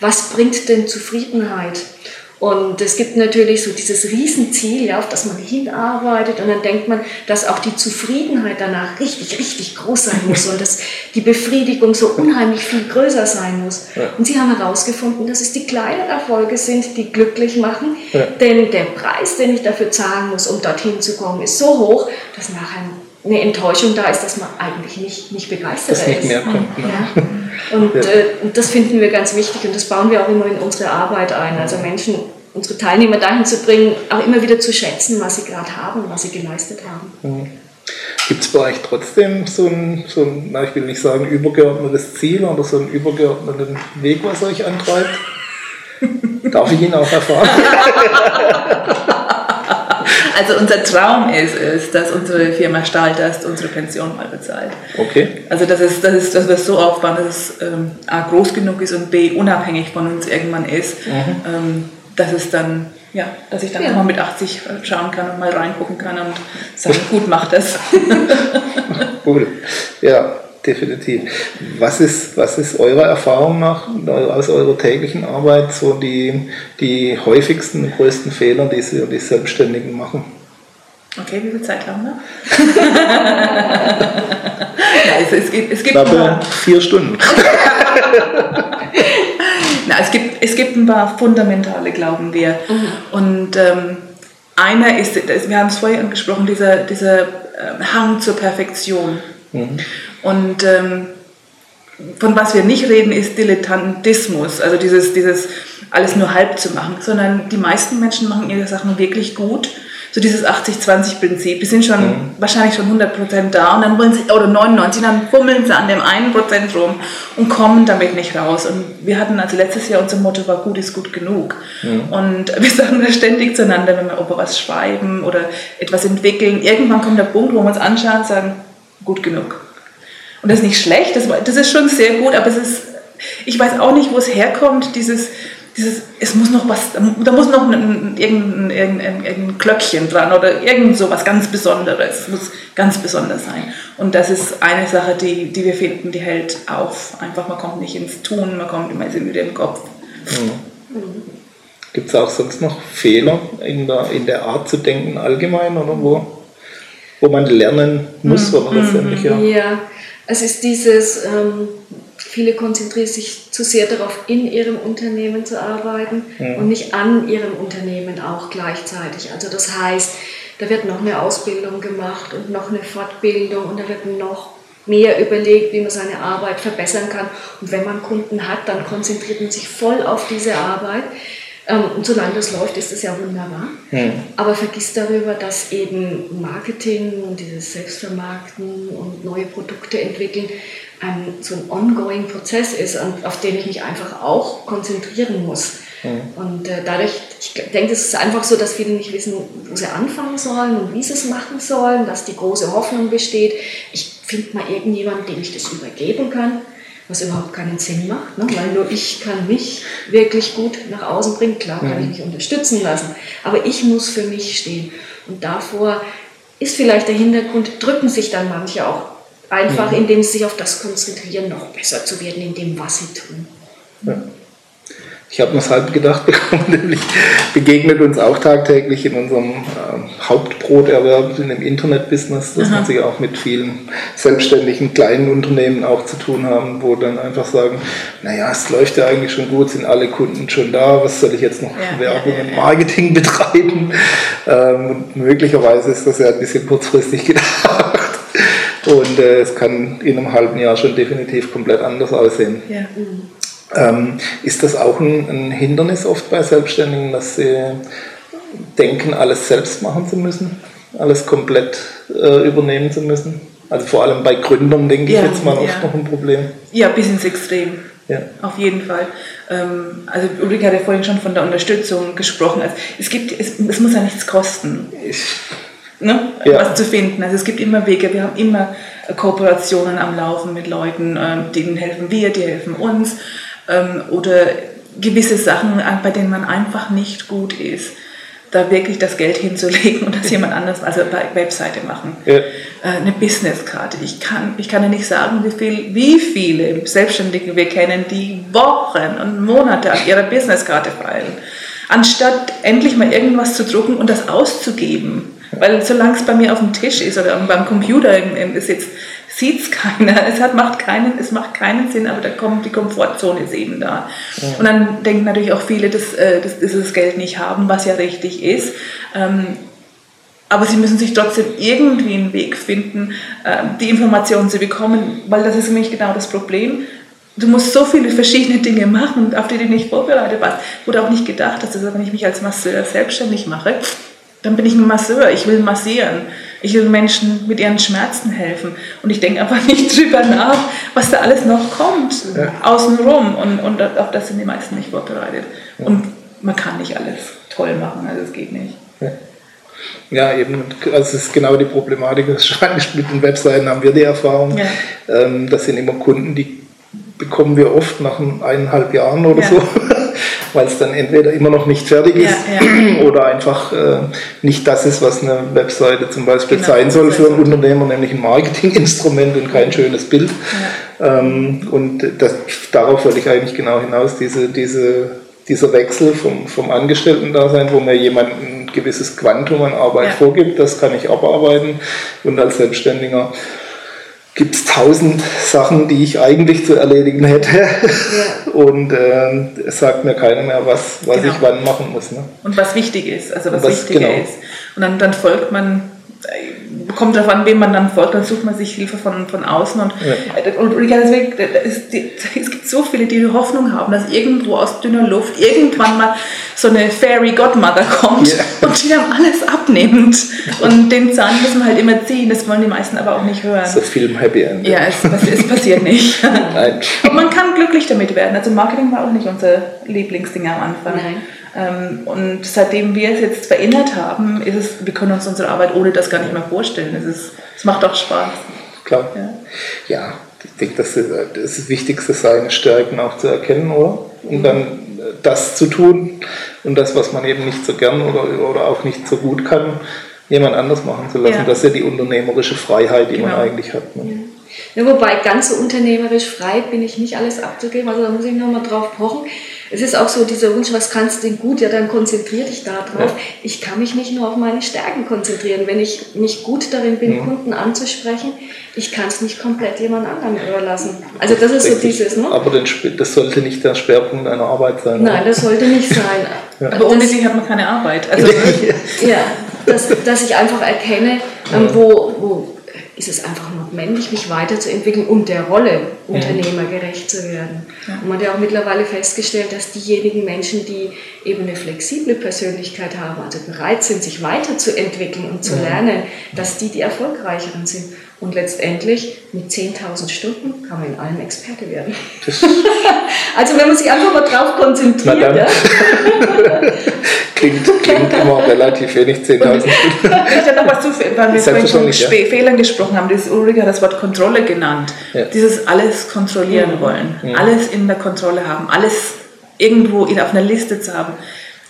was bringt denn Zufriedenheit? Und es gibt natürlich so dieses Riesenziel, ja, auf das man hinarbeitet. Und dann denkt man, dass auch die Zufriedenheit danach richtig, richtig groß sein muss und dass die Befriedigung so unheimlich viel größer sein muss. Ja. Und sie haben herausgefunden, dass es die kleinen Erfolge sind, die glücklich machen. Ja. Denn der Preis, den ich dafür zahlen muss, um dorthin zu kommen, ist so hoch, dass nachher eine Enttäuschung da ist, dass man eigentlich nicht, nicht begeistert ist. Nicht mehr kommt, ne? ja. Und, ja. äh, das finden wir ganz wichtig und das bauen wir auch immer in unsere Arbeit ein. Also Menschen, unsere Teilnehmer dahin zu bringen, auch immer wieder zu schätzen, was sie gerade haben, was sie geleistet haben. Mhm. Gibt es bei euch trotzdem so ein, so ein, na, ich will nicht sagen übergeordnetes Ziel, aber so einen übergeordneten Weg, was euch antreibt? Darf ich ihn auch erfahren? Also unser Traum ist es, dass unsere Firma Stahltast unsere Pension mal bezahlt. Okay. Also das ist, das ist, dass wir es so aufbauen, dass es ähm, A groß genug ist und B unabhängig von uns irgendwann ist. Mhm. Ähm, dass es dann, ja, dass ich dann ja. mal mit 80 schauen kann und mal reingucken kann und sagen, gut, mach das. cool. Ja, definitiv. Was ist, was ist eurer Erfahrung nach, aus eurer täglichen Arbeit, so die, die häufigsten, größten Fehler, die Sie die Selbstständigen machen? Okay, wie viel Zeit haben wir? ja, also es, gibt, es gibt ein paar, vier Stunden. Na, es, gibt, es gibt ein paar fundamentale, glauben wir. Mhm. Und ähm, einer ist, wir haben es vorher angesprochen, dieser, dieser ähm, Hang zur Perfektion. Mhm. Und ähm, von was wir nicht reden, ist Dilettantismus, also dieses, dieses alles nur halb zu machen, sondern die meisten Menschen machen ihre Sachen wirklich gut so dieses 80-20-Prinzip. Die sind schon mhm. wahrscheinlich schon 100% da und dann wollen sie, oder 99, dann fummeln sie an dem einen Prozent rum und kommen damit nicht raus. Und wir hatten also letztes Jahr unser Motto war gut ist gut genug. Mhm. Und wir sagen da ständig zueinander, wenn wir über was schreiben oder etwas entwickeln, irgendwann kommt der Punkt, wo wir uns anschauen und sagen, gut genug. Und das ist nicht schlecht, das, das ist schon sehr gut, aber es ist, ich weiß auch nicht, wo es herkommt, dieses, dieses, es muss noch was, da muss noch ein, irgendein, irgendein, irgendein Glöckchen dran oder irgend so was ganz Besonderes. Es muss ganz besonders sein. Und das ist eine Sache, die, die wir finden, die hält auf. Einfach, man kommt nicht ins Tun, man kommt immer wieder im Kopf. Mhm. Gibt es auch sonst noch Fehler in der, in der Art zu denken allgemein oder wo, wo man lernen muss mhm. oder letztendlich ja? Ja, es ist dieses... Ähm viele konzentrieren sich zu sehr darauf, in ihrem Unternehmen zu arbeiten ja. und nicht an ihrem Unternehmen auch gleichzeitig. Also das heißt, da wird noch eine Ausbildung gemacht und noch eine Fortbildung und da wird noch mehr überlegt, wie man seine Arbeit verbessern kann. Und wenn man Kunden hat, dann konzentriert man sich voll auf diese Arbeit. Ähm, und solange das läuft, ist das ja wunderbar. Ja. Aber vergiss darüber, dass eben Marketing und dieses Selbstvermarkten und neue Produkte entwickeln ein, so ein ongoing Prozess ist, auf den ich mich einfach auch konzentrieren muss. Mhm. Und äh, dadurch, ich denke, es ist einfach so, dass viele nicht wissen, wo sie anfangen sollen und wie sie es machen sollen, dass die große Hoffnung besteht, ich finde mal irgendjemanden, dem ich das übergeben kann, was überhaupt keinen Sinn macht, ne? weil nur ich kann mich wirklich gut nach außen bringen. Klar kann mhm. ich mich unterstützen lassen, aber ich muss für mich stehen. Und davor ist vielleicht der Hintergrund, drücken sich dann manche auch Einfach mhm. indem sie sich auf das konzentrieren, noch besser zu werden in dem, was sie tun. Ja. Ich habe noch halb gedacht bekommen, nämlich begegnet uns auch tagtäglich in unserem äh, Hauptbroterwerb in dem Internetbusiness, dass Aha. man sich auch mit vielen selbstständigen kleinen Unternehmen auch zu tun haben, wo dann einfach sagen, naja, es läuft ja eigentlich schon gut, sind alle Kunden schon da, was soll ich jetzt noch ja, Werbung ja, ja, und Marketing betreiben? Ähm, und möglicherweise ist das ja ein bisschen kurzfristig gedacht. Und äh, es kann in einem halben Jahr schon definitiv komplett anders aussehen. Ja. Ähm, ist das auch ein, ein, Hindernis oft bei Selbstständigen, dass sie denken, alles selbst machen zu müssen, alles komplett äh, übernehmen zu müssen? Also vor allem bei Gründern denke ja, ich jetzt mal oft ja. noch ein Problem. Ja, bis ins Extrem. Ja. Auf jeden Fall. Ähm, also Ulrike hat ja vorhin schon von der Unterstützung gesprochen. Also es, gibt, es, es muss ja nichts kosten. Ich ne, ja. was zu finden. Also es gibt immer Wege, wir haben immer Kooperationen am Laufen mit Leuten, ähm, denen helfen wir, die helfen uns. Ähm, oder gewisse Sachen, bei denen man einfach nicht gut ist da wirklich das Geld hinzulegen und das jemand anders, also bei Webseite machen. Ja. Äh, eine Businesskarte. Ich kann, ich kann ja nicht sagen, wie, viel, wie viele Selbstständige wir kennen, die Wochen und Monate an ihrer Businesskarte feilen, anstatt endlich mal irgendwas zu drucken und das auszugeben. Weil solange es bei mir auf dem Tisch ist oder beim Computer sitzt, sieht es keiner. Es hat, macht keinen, es macht keinen Sinn, aber da kommt die Komfortzone ist eben da. Ja. Und dann denken natürlich auch viele, dass, äh, dass, dass das Geld nicht haben, was ja richtig ist. Ähm, aber sie müssen sich trotzdem irgendwie einen Weg finden, ähm, die Informationen zu bekommen, weil das ist nämlich genau das Problem. Du musst so viele verschiedene Dinge machen, auf die du nicht vorbereitet warst. Wurde auch nicht gedacht, dass das, wenn ich mich als Masseur selbstständig mache, dann bin ich ein Masseur, ich will massieren. Ich will Menschen mit ihren Schmerzen helfen. Und ich denke einfach nicht drüber nach, was da alles noch kommt, ja. außenrum. Und, und auf das sind die meisten nicht vorbereitet. Ja. Und man kann nicht alles toll machen, also es geht nicht. Ja. Ja, eben, also es ist genau die Problematik, das mit den Webseiten haben wir die Erfahrung. Ja. Ähm, das sind immer Kunden, die bekommen wir oft nach eineinhalb Jahren oder ja. so weil es dann entweder immer noch nicht fertig ist ja, ja. oder einfach äh, nicht das ist, was eine Webseite zum Beispiel genau, sein soll für einen Unternehmer, nämlich ein Marketinginstrument und kein schönes Bild. Ja. Ähm, und das, darauf wollte ich eigentlich genau hinaus, diese, diese, dieser Wechsel vom, vom Angestellten-Dasein, wo mir jemand ein gewisses Quantum an Arbeit vorgibt, das kann ich abarbeiten und als Selbstständiger gibt es tausend Sachen, die ich eigentlich zu erledigen hätte. Ja. Und äh, es sagt mir keiner mehr, was, was genau. ich wann machen muss. Ne? Und was wichtig ist, also was, was wichtiger genau. ist. Und dann, dann folgt man kommt darauf an, wem man dann folgt, dann sucht man sich Hilfe von, von außen. Und, ja. und, und deswegen, es, es gibt so viele, die die Hoffnung haben, dass irgendwo aus dünner Luft irgendwann mal so eine Fairy Godmother kommt ja. und die dann alles abnimmt. Und den Zahn müssen wir halt immer ziehen, das wollen die meisten aber auch nicht hören. So Film Happy End. Ja, es, es passiert nicht. Nein. Und man kann glücklich damit werden. Also Marketing war auch nicht unser Lieblingsding am Anfang. Nein. Ähm, und seitdem wir es jetzt verändert haben, ist es, wir können uns unsere Arbeit ohne das gar nicht mehr vorstellen. Es, ist, es macht auch Spaß. Klar. Ja, ja ich denke, das ist das Wichtigste, seine Stärken auch zu erkennen, oder? Und dann das zu tun und das, was man eben nicht so gern oder, oder auch nicht so gut kann, jemand anders machen zu lassen. Ja. Das ist ja die unternehmerische Freiheit, die genau. man eigentlich hat. Ne? Ja, wobei ganz so unternehmerisch frei bin ich nicht alles abzugeben, also da muss ich nochmal drauf pochen es ist auch so dieser Wunsch, was kannst du denn gut? Ja, dann konzentriere dich darauf. Ja. Ich kann mich nicht nur auf meine Stärken konzentrieren. Wenn ich nicht gut darin bin, mhm. Kunden anzusprechen, ich kann es nicht komplett jemand anderem überlassen. Also das ist so dieses, ne? Aber das sollte nicht der Schwerpunkt einer Arbeit sein. Nein, oder? das sollte nicht sein. Ja. Aber ohne sie hat man keine Arbeit. Also, ja, dass, dass ich einfach erkenne, ähm, wo, wo ist es einfach notwendig, mich weiterzuentwickeln und der Rolle Unternehmer gerecht zu werden. Und man hat ja auch mittlerweile festgestellt, dass diejenigen Menschen, die eben eine flexible Persönlichkeit haben, also bereit sind, sich weiterzuentwickeln und zu lernen, dass die die erfolgreicheren sind. Und letztendlich mit 10.000 Stunden kann man in allem Experte werden. also wenn man sich einfach mal drauf konzentriert. Ja. klingt, klingt immer relativ wenig, 10.000 Stunden. Ich habe noch was zu, weil wir vorhin von ja. Fehlern gesprochen haben. Das Ulrike hat das Wort Kontrolle genannt. Ja. Dieses alles kontrollieren mhm. wollen, mhm. alles in der Kontrolle haben, alles irgendwo auf einer Liste zu haben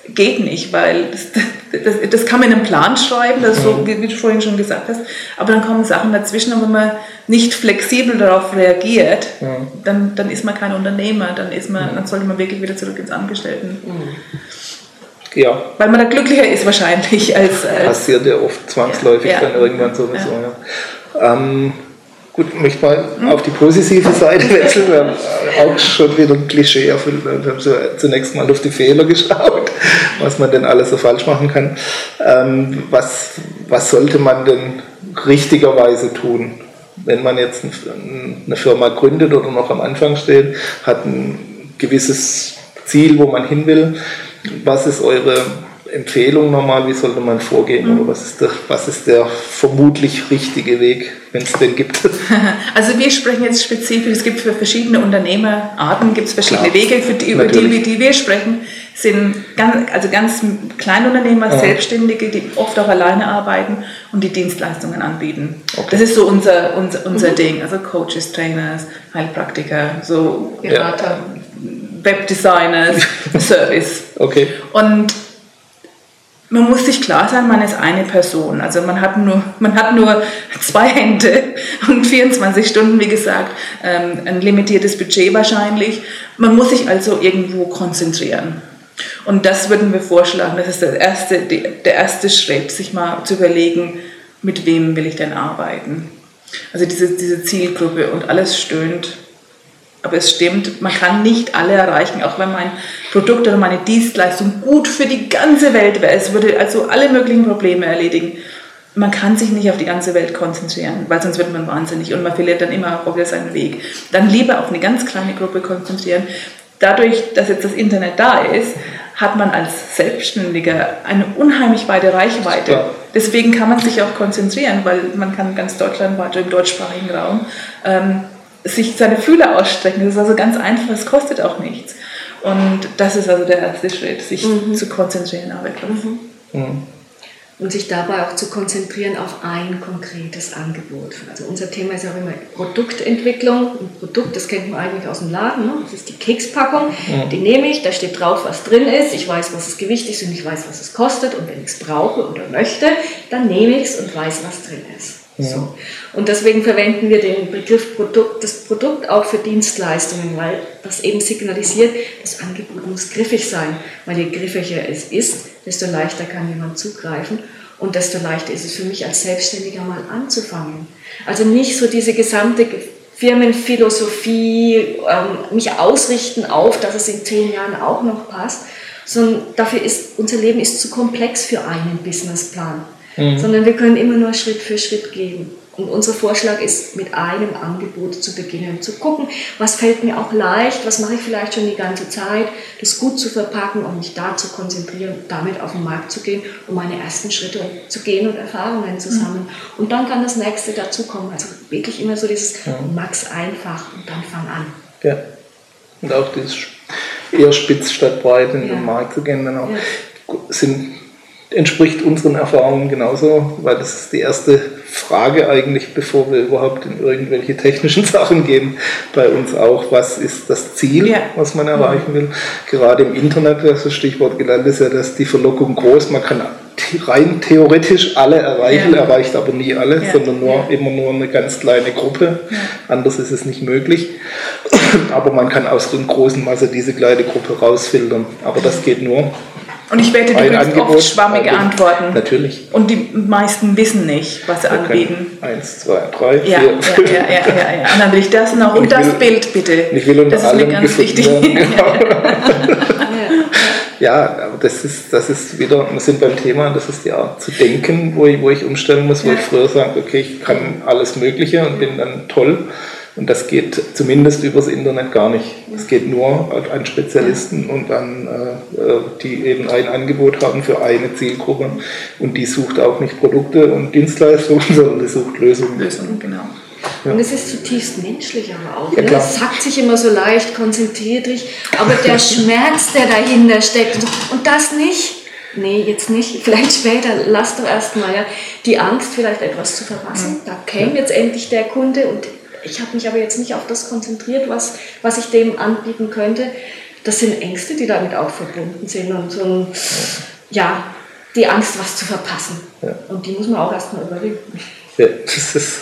geht nicht, weil das, das, das, kann man in einem Plan schreiben, das so, wie, wie, du vorhin schon gesagt hast, aber dann kommen Sachen dazwischen, und wenn man nicht flexibel darauf reagiert, ja. dann, dann ist man kein Unternehmer, dann, ist man, dann sollte man wirklich wieder zurück ins Angestellten. Ja. Weil man da glücklicher ist wahrscheinlich als... als Passiert ja oft zwangsläufig ja. dann irgendwann sowieso. Ja. Ähm, Gut, möchte mal auf die positive Seite wechseln. Wir haben auch schon wieder ein Klischee erfüllt. Wir haben so zunächst mal auf die Fehler geschaut, was man denn alles so falsch machen kann. Ähm, was, was sollte man denn richtigerweise tun? Wenn man jetzt eine Firma gründet oder noch am Anfang steht, hat ein gewisses Ziel, wo man hin will. Was ist eure Empfehlung nochmal, wie sollte man vorgehen mhm. oder was ist, der, was ist der vermutlich richtige Weg, wenn es den gibt? Also wir sprechen jetzt spezifisch, es gibt für verschiedene Unternehmerarten, gibt es verschiedene Klar, Wege, für die, über die, die wir sprechen, sind ganz, also ganz Kleinunternehmer, ja. Selbstständige, die oft auch alleine arbeiten und die Dienstleistungen anbieten. Okay. Das ist so unser, unser, unser mhm. Ding, also Coaches, Trainers, Heilpraktiker, so Berater. Ja. Webdesigners, Service. Okay. Und man muss sich klar sein, man ist eine Person. Also man hat nur, man hat nur zwei Hände und 24 Stunden, wie gesagt, ähm, ein limitiertes Budget wahrscheinlich. Man muss sich also irgendwo konzentrieren. Und das würden wir vorschlagen, das ist der erste, der erste Schritt, sich mal zu überlegen, mit wem will ich denn arbeiten. Also diese, diese Zielgruppe und alles stöhnt aber es stimmt, man kann nicht alle erreichen, auch wenn mein Produkt oder meine Dienstleistung gut für die ganze Welt wäre. Es würde also alle möglichen Probleme erledigen. Man kann sich nicht auf die ganze Welt konzentrieren, weil sonst wird man wahnsinnig und man verliert dann immer auch wieder seinen Weg. Dann lieber auf eine ganz kleine Gruppe konzentrieren. Dadurch, dass jetzt das Internet da ist, hat man als Selbstständiger eine unheimlich weite Reichweite. Deswegen kann man sich auch konzentrieren, weil man kann ganz Deutschland weiter im deutschsprachigen Raum ähm, sich seine Fühler ausstrecken. Das ist also ganz einfach, es kostet auch nichts. Und das ist also der erste Schritt, sich mhm. zu konzentrieren auf etwas. Mhm. Mhm. Und sich dabei auch zu konzentrieren auf ein konkretes Angebot. Also unser Thema ist ja auch immer Produktentwicklung. Ein Produkt, das kennt man eigentlich aus dem Laden. Ne? Das ist die Kekspackung. Mhm. Die nehme ich, da steht drauf, was drin ist. Ich weiß, was das Gewicht ist und ich weiß, was es kostet. Und wenn ich es brauche oder möchte, dann nehme ich es und weiß, was drin ist. Ja. So. Und deswegen verwenden wir den Begriff Produkt, das Produkt auch für Dienstleistungen, weil das eben signalisiert, das Angebot muss griffig sein, weil je griffiger es ist, desto leichter kann jemand zugreifen und desto leichter ist es für mich als Selbstständiger mal anzufangen. Also nicht so diese gesamte Firmenphilosophie, ähm, mich ausrichten auf, dass es in zehn Jahren auch noch passt, sondern dafür ist, unser Leben ist zu komplex für einen Businessplan, mhm. sondern wir können immer nur Schritt für Schritt gehen. Und unser Vorschlag ist, mit einem Angebot zu beginnen, zu gucken, was fällt mir auch leicht, was mache ich vielleicht schon die ganze Zeit, das gut zu verpacken und mich da zu konzentrieren, damit auf den Markt zu gehen, um meine ersten Schritte zu gehen und Erfahrungen zu sammeln. Und dann kann das nächste dazukommen. Also wirklich immer so dieses ja. Max einfach und dann fang an. Ja. Und auch dieses eher spitz statt breit in ja. den Markt zu gehen, dann auch ja. sind entspricht unseren Erfahrungen genauso, weil das ist die erste Frage eigentlich, bevor wir überhaupt in irgendwelche technischen Sachen gehen, bei uns auch, was ist das Ziel, ja. was man erreichen will. Gerade im Internet, das Stichwort genannt ist ja, dass die Verlockung groß, man kann rein theoretisch alle erreichen, ja. erreicht aber nie alle, ja. sondern nur immer nur eine ganz kleine Gruppe. Anders ist es nicht möglich. aber man kann aus einer großen Masse diese kleine Gruppe rausfiltern. Aber das geht nur, und ich wette, du kriegst oft schwammige Angebot. Antworten. Natürlich. Und die meisten wissen nicht, was sie Wir anbieten. Eins, zwei, drei, ja, vier, ja, fünf. Ja, ja, ja, ja. Und dann will ich das noch. Und, und das will, Bild bitte. Ich will unter das ist mir ganz wichtig. Ja, aber das ist, das ist wieder, wir sind beim Thema, das ist die Art zu denken, wo ich, wo ich umstellen muss, wo ich früher sage, okay, ich kann alles Mögliche und bin dann toll. Und das geht zumindest übers Internet gar nicht. Es geht nur an Spezialisten und an äh, äh, die eben ein Angebot haben für eine Zielgruppe. Und die sucht auch nicht Produkte und Dienstleistungen, sondern die sucht Lösungen. Lösungen, genau. Ja. Und es ist zutiefst menschlich aber auch. Ja, ne? Es sagt sich immer so leicht, konzentriert dich, aber der Schmerz, der dahinter steckt, und das nicht. Nee, jetzt nicht, vielleicht später, lass doch erstmal, ja. Die Angst, vielleicht etwas zu verpassen. Da käme jetzt endlich der Kunde und ich habe mich aber jetzt nicht auf das konzentriert, was, was ich dem anbieten könnte. Das sind Ängste, die damit auch verbunden sind und so ein, ja, die Angst, was zu verpassen. Ja. Und die muss man auch erstmal überwinden. Ja, das ist,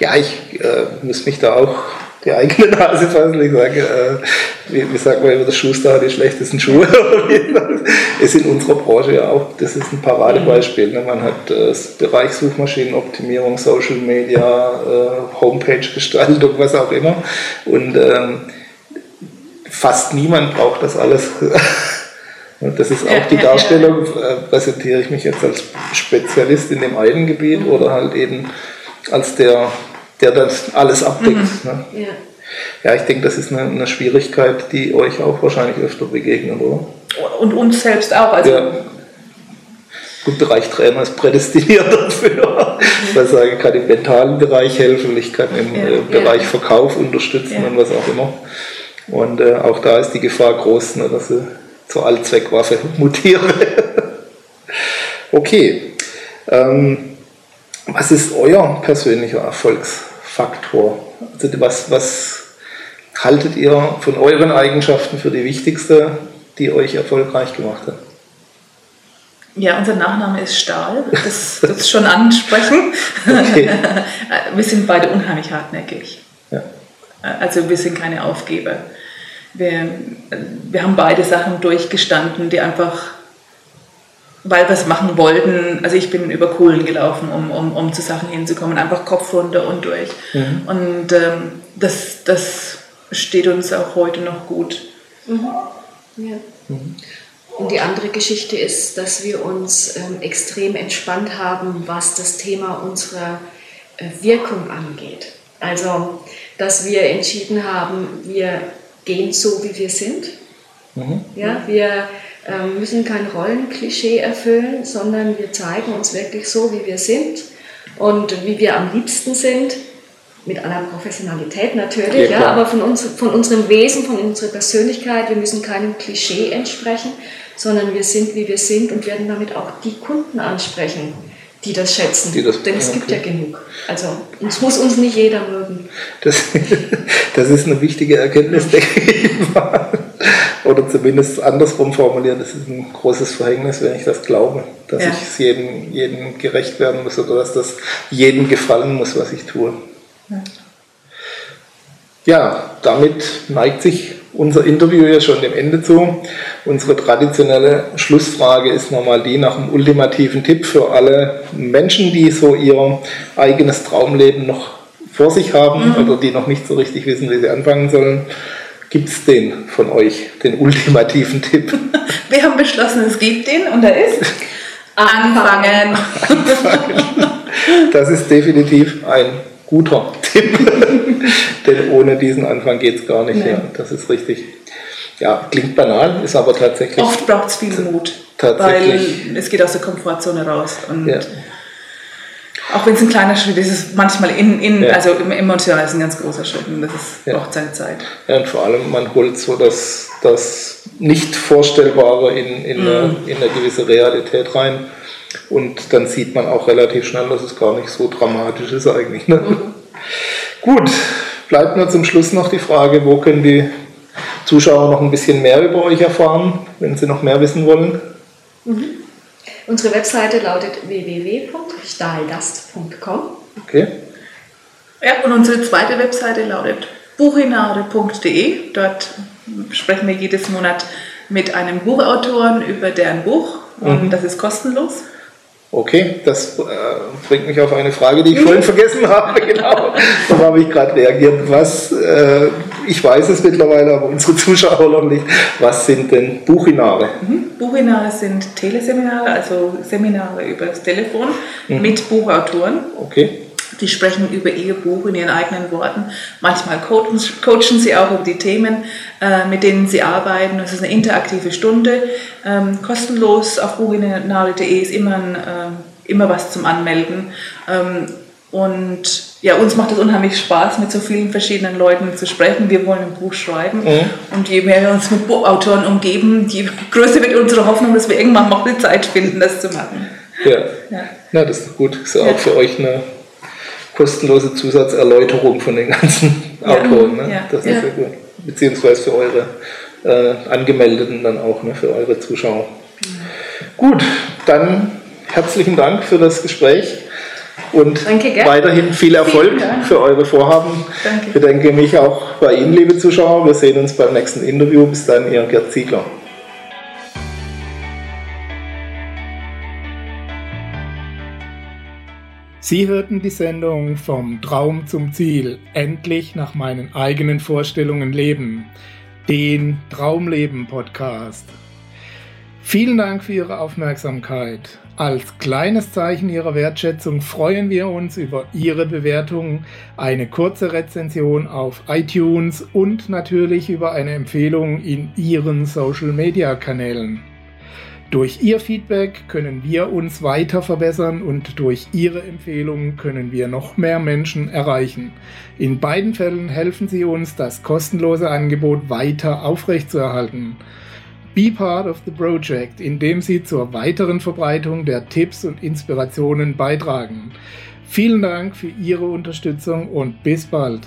ja ich äh, muss mich da auch die eigene Nase fassen. Ich sage, äh, wie, wie sagt man immer, der Schuster hat die schlechtesten Schuhe. ist in unserer Branche ja auch, das ist ein Paradebeispiel. Ne? Man hat äh, Bereich Suchmaschinenoptimierung, Social Media, äh, Homepage-Gestaltung, was auch immer. Und ähm, fast niemand braucht das alles. Und das ist auch die Darstellung, äh, präsentiere ich mich jetzt als Spezialist in dem einen Gebiet mhm. oder halt eben als der der das alles abdeckt. Mhm. Ne? Ja. ja, ich denke, das ist eine, eine, Schwierigkeit, die euch auch wahrscheinlich öfter begegnet, oder? Und uns selbst auch. Also ja. Gut, Bereich Trainer ist prädestiniert dafür. Ich sage, ich kann im mentalen Bereich helfen, ich kann im ja, äh, Bereich ja. Verkauf unterstützen und was auch immer. Und äh, auch da ist die Gefahr groß, ne, dass sie zur Allzweckwaffe mutiere. okay. Ähm, was ist euer persönlicher Erfolgs? Faktor? Also was, was haltet ihr von euren Eigenschaften für die wichtigste, die euch erfolgreich gemacht hat? Ja, unser Nachname ist Stahl, das, das schon ansprechen. Okay. Wir sind beide unheimlich hartnäckig. Ja. Also wir sind keine Aufgeber. Wir, wir haben beide Sachen durchgestanden, die einfach weil wir es machen wollten. Also ich bin über Kohlen gelaufen, um, um, um zu Sachen hinzukommen, einfach Kopf runter und durch. Mhm. Und ähm, das, das steht uns auch heute noch gut. Mhm. Ja. Mhm. Und die andere Geschichte ist, dass wir uns ähm, extrem entspannt haben, was das Thema unserer äh, Wirkung angeht. Also, dass wir entschieden haben, wir gehen so, wie wir sind. Mhm. Ja, wir müssen kein Rollenklischee erfüllen, sondern wir zeigen uns wirklich so, wie wir sind und wie wir am liebsten sind, mit aller Professionalität natürlich, ja, ja aber von, uns, von unserem Wesen, von unserer Persönlichkeit, wir müssen keinem Klischee entsprechen, sondern wir sind, wie wir sind und werden damit auch die Kunden ansprechen, die das schätzen. Die das, Denn es okay. gibt ja genug. Also es muss uns nicht jeder mögen. Das, das ist eine wichtige Erkenntnis, denke ich mal. Oder zumindest andersrum formuliert, das ist ein großes Verhängnis, wenn ich das glaube. dass ja. ich jedem, jedem gerecht werden muss oder dass das jedem gefallen muss, was ich tue. Ja, ja damit neigt sich unser Interview ja schon dem Ende zu. Unsere traditionelle Schlussfrage ist nochmal die nach einem ultimativen Tipp für alle Menschen, die so ihr eigenes Traumleben noch vor sich haben mhm. oder die noch nicht so richtig wissen, wie sie anfangen sollen. Gibt es den von euch, den ultimativen Tipp? Wir haben beschlossen, es gibt den und er ist Anfangen. Anfangen. Das ist definitiv ein guter Tipp, denn ohne diesen Anfang geht es gar nicht. Ja, das ist richtig. Ja, klingt banal, ist aber tatsächlich. Oft braucht es viel Mut, weil es geht aus der Komfortzone raus. Und ja. Auch wenn es ein kleiner Schritt ist, ist es manchmal in, in ja. also emotional ist ein ganz großer Schritt und das ist, ja. braucht seine Zeit. Ja, und vor allem, man holt so das, das Nicht-Vorstellbare in, in, mm. eine, in eine gewisse Realität rein. Und dann sieht man auch relativ schnell, dass es gar nicht so dramatisch ist eigentlich. Ne? Mhm. Gut, bleibt nur zum Schluss noch die Frage, wo können die Zuschauer noch ein bisschen mehr über euch erfahren, wenn sie noch mehr wissen wollen? Mhm. Unsere Webseite lautet www.stahlgast.com. Okay. Ja, und unsere zweite Webseite lautet buchinare.de. Dort sprechen wir jedes Monat mit einem Buchautoren über deren Buch und mhm. das ist kostenlos. Okay, das äh, bringt mich auf eine Frage, die ich vorhin vergessen habe. Genau, da habe ich gerade reagiert. Was, äh, ich weiß es mittlerweile, aber unsere Zuschauer noch nicht. Was sind denn Buchinare? Mhm. Buchinare sind Teleseminare, also Seminare über das Telefon mhm. mit Buchautoren. Okay. Die sprechen über ihr Buch in ihren eigenen Worten. Manchmal coachen, coachen sie auch über die Themen, äh, mit denen sie arbeiten. Es ist eine interaktive Stunde. Ähm, kostenlos auf buchinale.de ist immer, ein, äh, immer was zum Anmelden. Ähm, und ja, uns macht es unheimlich Spaß, mit so vielen verschiedenen Leuten zu sprechen. Wir wollen ein Buch schreiben. Mhm. Und je mehr wir uns mit Buchautoren umgeben, je größer wird unsere Hoffnung, dass wir irgendwann mal die Zeit finden, das zu machen. Ja, ja. ja das ist gut. Ist ja auch für euch eine kostenlose Zusatzerläuterung von den ganzen ja. Autoren. Ne? Ja. Das ist ja. sehr gut. Beziehungsweise für eure äh, Angemeldeten dann auch, ne? für eure Zuschauer. Gut, dann herzlichen Dank für das Gespräch und Danke, weiterhin viel Erfolg für eure Vorhaben. Danke. Ich bedanke mich auch bei Ihnen, liebe Zuschauer. Wir sehen uns beim nächsten Interview. Bis dann, Ihr Gerd Ziegler. Sie hörten die Sendung Vom Traum zum Ziel, endlich nach meinen eigenen Vorstellungen leben, den Traumleben Podcast. Vielen Dank für Ihre Aufmerksamkeit. Als kleines Zeichen Ihrer Wertschätzung freuen wir uns über Ihre Bewertung, eine kurze Rezension auf iTunes und natürlich über eine Empfehlung in Ihren Social-Media-Kanälen. Durch Ihr Feedback können wir uns weiter verbessern und durch Ihre Empfehlungen können wir noch mehr Menschen erreichen. In beiden Fällen helfen Sie uns, das kostenlose Angebot weiter aufrechtzuerhalten. Be part of the project, indem Sie zur weiteren Verbreitung der Tipps und Inspirationen beitragen. Vielen Dank für Ihre Unterstützung und bis bald.